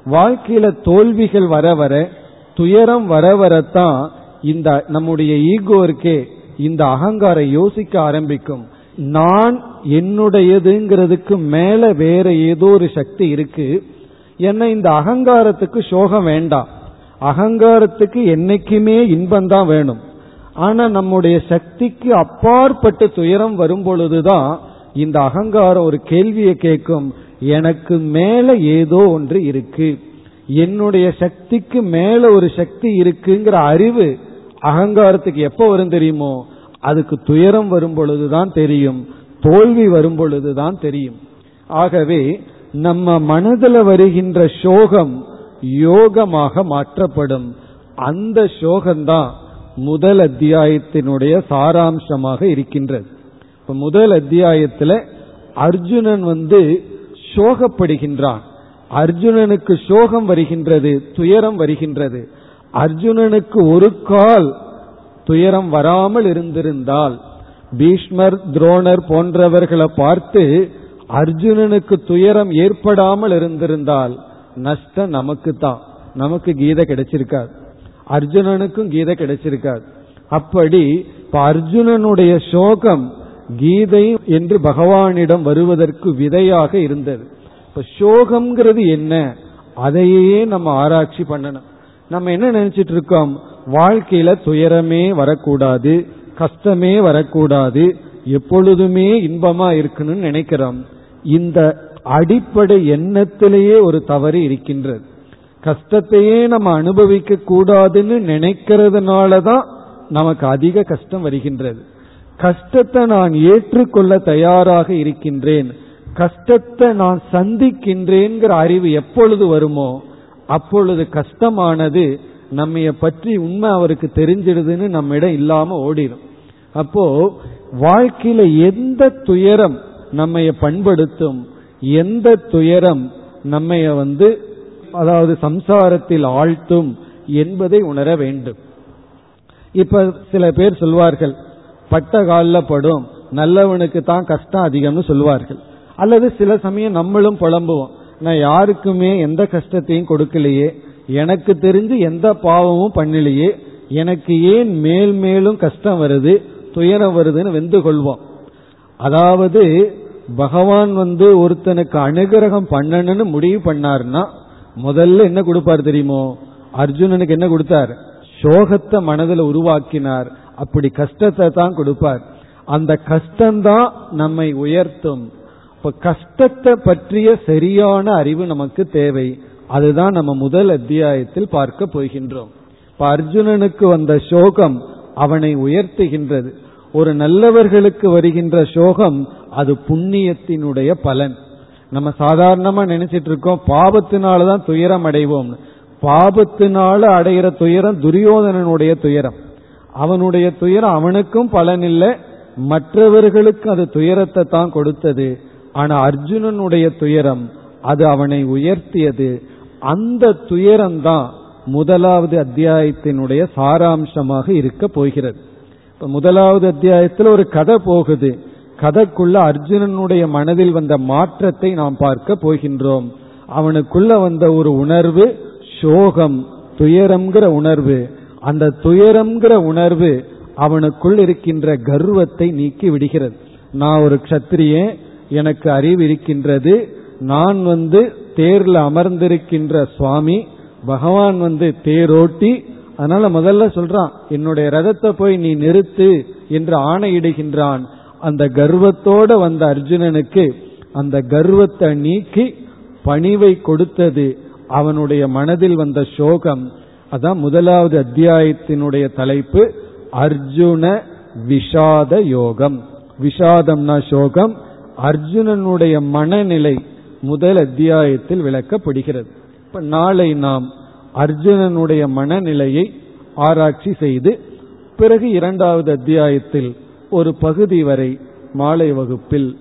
A: வாழ்க்கையில தோல்விகள் வர வர துயரம் வர வரத்தான் இந்த நம்முடைய ஈகோ இருக்கே இந்த அகங்காரம் யோசிக்க ஆரம்பிக்கும். நான் என்னுடையதுங்கிறதுக்கு மேல வேற ஏதோ ஒரு சக்தி இருக்கு. என்ன இந்த அகங்காரத்துக்கு சோகம் வேண்டாம். அகங்காரத்துக்கு என்னைக்குமே இன்பம் தான் வேணும். ஆனா நம்முடைய சக்திக்கு அப்பாற்பட்ட துயரம் வரும் பொழுதுதான் இந்த அகங்காரம் ஒரு கேள்வியை கேட்கும். எனக்கு மேல ஏதோ ஒன்று இருக்கு. என்னுடைய சக்திக்கு மேல ஒரு சக்தி இருக்குங்கிற அறிவு அகங்காரத்துக்கு எப்ப வரும் தெரியுமோ? அதுக்கு துயரம் வரும் பொழுதுதான் தெரியும். தோல்வி வரும் பொழுதுதான் தெரியும். ஆகவே நம்ம மனதில் வருகின்ற சோகம் யோகமாக மாற்றப்படும். அந்த சோகம்தான் முதல் அத்தியாயத்தினுடைய சாராம்சமாக இருக்கின்றது. இப்ப முதல் அத்தியாயத்துல அர்ஜுனன் வந்து சோகப்படுகின்றான். அர்ஜுனனுக்கு சோகம் வருகின்றது துயரம் வருகின்றது. அர்ஜுனனுக்கு ஒரு கால் துயரம் வராமல் இருந்திருந்தால் பீஷ்மர் துரோணர் போன்றவர்களை பார்த்து அர்ஜுனனுக்கு துயரம் ஏற்படாமல் இருந்திருந்தால் நஷ்டம் நமக்கு தான் நமக்கு கீதை கிடைச்சிருக்காது அர்ஜுனனுக்கும் கீதை கிடைச்சிருக்காது அப்படி இப்ப அர்ஜுனனுடைய சோகம் கீதை என்று பகவானிடம் வருவதற்கு விதையாக இருந்தது. இப்ப சோகம்ங்கிறது என்ன? அதையே நம்ம ஆராய்ச்சி பண்ணணும். நம்ம என்ன நினைச்சிட்டு இருக்கோம்? வாழ்க்கையில துயரமே வரக்கூடாது கஷ்டமே வரக்கூடாது எப்பொழுதுமே இன்பமா இருக்கணும்னு நினைக்கிறோம். இந்த அடிப்படை எண்ணத்திலேயே ஒரு தவறு இருக்கின்றது. கஷ்டத்தையே நம்ம அனுபவிக்க கூடாதுன்னு நினைக்கிறதுனாலதான் நமக்கு அதிக கஷ்டம் வருகின்றது. கஷ்டத்தை நான் ஏற்றுக்கொள்ள தயாராக இருக்கின்றேன். கஷ்டத்தை நான் சந்திக்கின்றேங்கிற அறிவு எப்பொழுது வருமோ அப்பொழுது கஷ்டமானது நம்மைய பற்றி உண்மை அவருக்கு தெரிஞ்சிடுதுன்னு நம்மிடம் இல்லாம ஓடிடும் அப்போ வாழ்க்கையில எந்த துயரம் நம்மைய பண்படுத்தும். எந்த துயரம் நம்மைய வந்து அதாவது சம்சாரத்தில் ஆழ்த்தும் என்பதை உணர வேண்டும். இப்ப சில பேர் சொல்வார்கள் பட்ட காலில் படும் நல்லவனுக்கு தான் கஷ்டம் அதிகம்னு சொல்வார்கள். அல்லது சில சமயம் நம்மளும் புலம்புவோம் நான் யாருக்குமே எந்த கஷ்டத்தையும் கொடுக்கலையே எனக்கு தெரிஞ்சு எந்த பாவமும் பண்ணலையே எனக்கு ஏன் மேல் மேலும் கஷ்டம் வருது துயரம் வருதுன்னு வெந்து கொள்வோம். அதாவது பகவான் வந்து ஒருத்தனுக்கு அனுகிரகம் பண்ணணும்னு முடிவு பண்ணார்னா முதல்ல என்ன கொடுப்பார் தெரியுமோ? அர்ஜுனனுக்கு என்ன கொடுத்தார்? சோகத்தை மனதில் உருவாக்கினார். அப்படி கஷ்டத்தை தான் கொடுப்பார். அந்த கஷ்டம்தான் நம்மை உயர்த்தும். இப்ப கஷ்டத்தை பற்றிய சரியான அறிவு நமக்கு தேவை. அதுதான் நம்ம முதல் அத்தியாயத்தில் பார்க்க போகின்றோம். இப்ப அர்ஜுனனுக்கு வந்த சோகம் அவனை உயர்த்துகின்றது. ஒரு நல்லவர்களுக்கு வருகின்ற சோகம் அது புண்ணியத்தினுடைய பலன். நம்ம சாதாரணமா நினைச்சிட்டு இருக்கோம் பாவத்தினாலதான் துயரம் அடைவோம் பாபத்தினால அடைகிற துயரம் துரியோதனனுடைய துயரம். அவனுடைய துயரம் அவனுக்கும் பலன் இல்லை மற்றவர்களுக்கு அது துயரத்தை தான் கொடுத்தது. ஆனா அர்ஜுனனுடைய துயரம் அது அவனை உயர்த்தியது. அந்த துயரம்தான் முதலாவது அத்தியாயத்தினுடைய சாராம்சமாக இருக்க போகிறது. இப்ப முதலாவது அத்தியாயத்தில் ஒரு கதை போகுது. கதைக்குள்ள அர்ஜுனனுடைய மனதில் வந்த மாற்றத்தை நாம் பார்க்க போகின்றோம். அவனுக்குள்ள வந்த ஒரு உணர்வு சோகம் துயரம்ங்கிற உணர்வு. அந்த துயரம்ங்கிற உணர்வு அவனுக்குள் இருக்கின்ற கர்வத்தை நீக்கி விடுகிறது. நான் ஒரு கஷத்திரியன் எனக்கு அறிவு இருக்கின்றது. நான் வந்து தேர்ல அமர்ந்திருக்கின்ற சுவாமி பகவான் வந்து தேரோட்டி அதனால முதல்ல சொல்றான் என்னுடைய ரதத்தை போய் நீ நிறுத்து என்று ஆணையிடுகின்றான். அந்த கர்வத்தோட வந்த அர்ஜுனனுக்கு அந்த கர்வத்தை நீக்கி பணிவை கொடுத்தது அவனுடைய மனதில் வந்த சோகம். அதான் முதலாவது அத்தியாயத்தினுடைய தலைப்பு அர்ஜுன விஷாத யோகம். விஷாதம்னா சோகம் அர்ஜுனனுடைய மனநிலை முதல் அத்தியாயத்தில் விளக்கப்படுகிறது. இப்ப நாளை நாம் அர்ஜுனனுடைய மனநிலையை ஆராய்ச்சி செய்து பிறகு இரண்டாவது அத்தியாயத்தில் ஒரு பகுதி வரை மாலை வகுப்பில்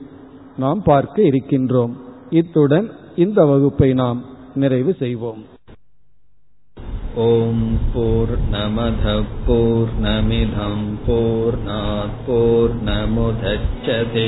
A: நாம் பார்க்க இருக்கின்றோம் இத்துடன் இந்த வகுப்பை நாம் நிறைவு செய்வோம்
B: ॐ पूर्णमधः पूर्णमिधं पूर्णात् पूर्णमुदच्छते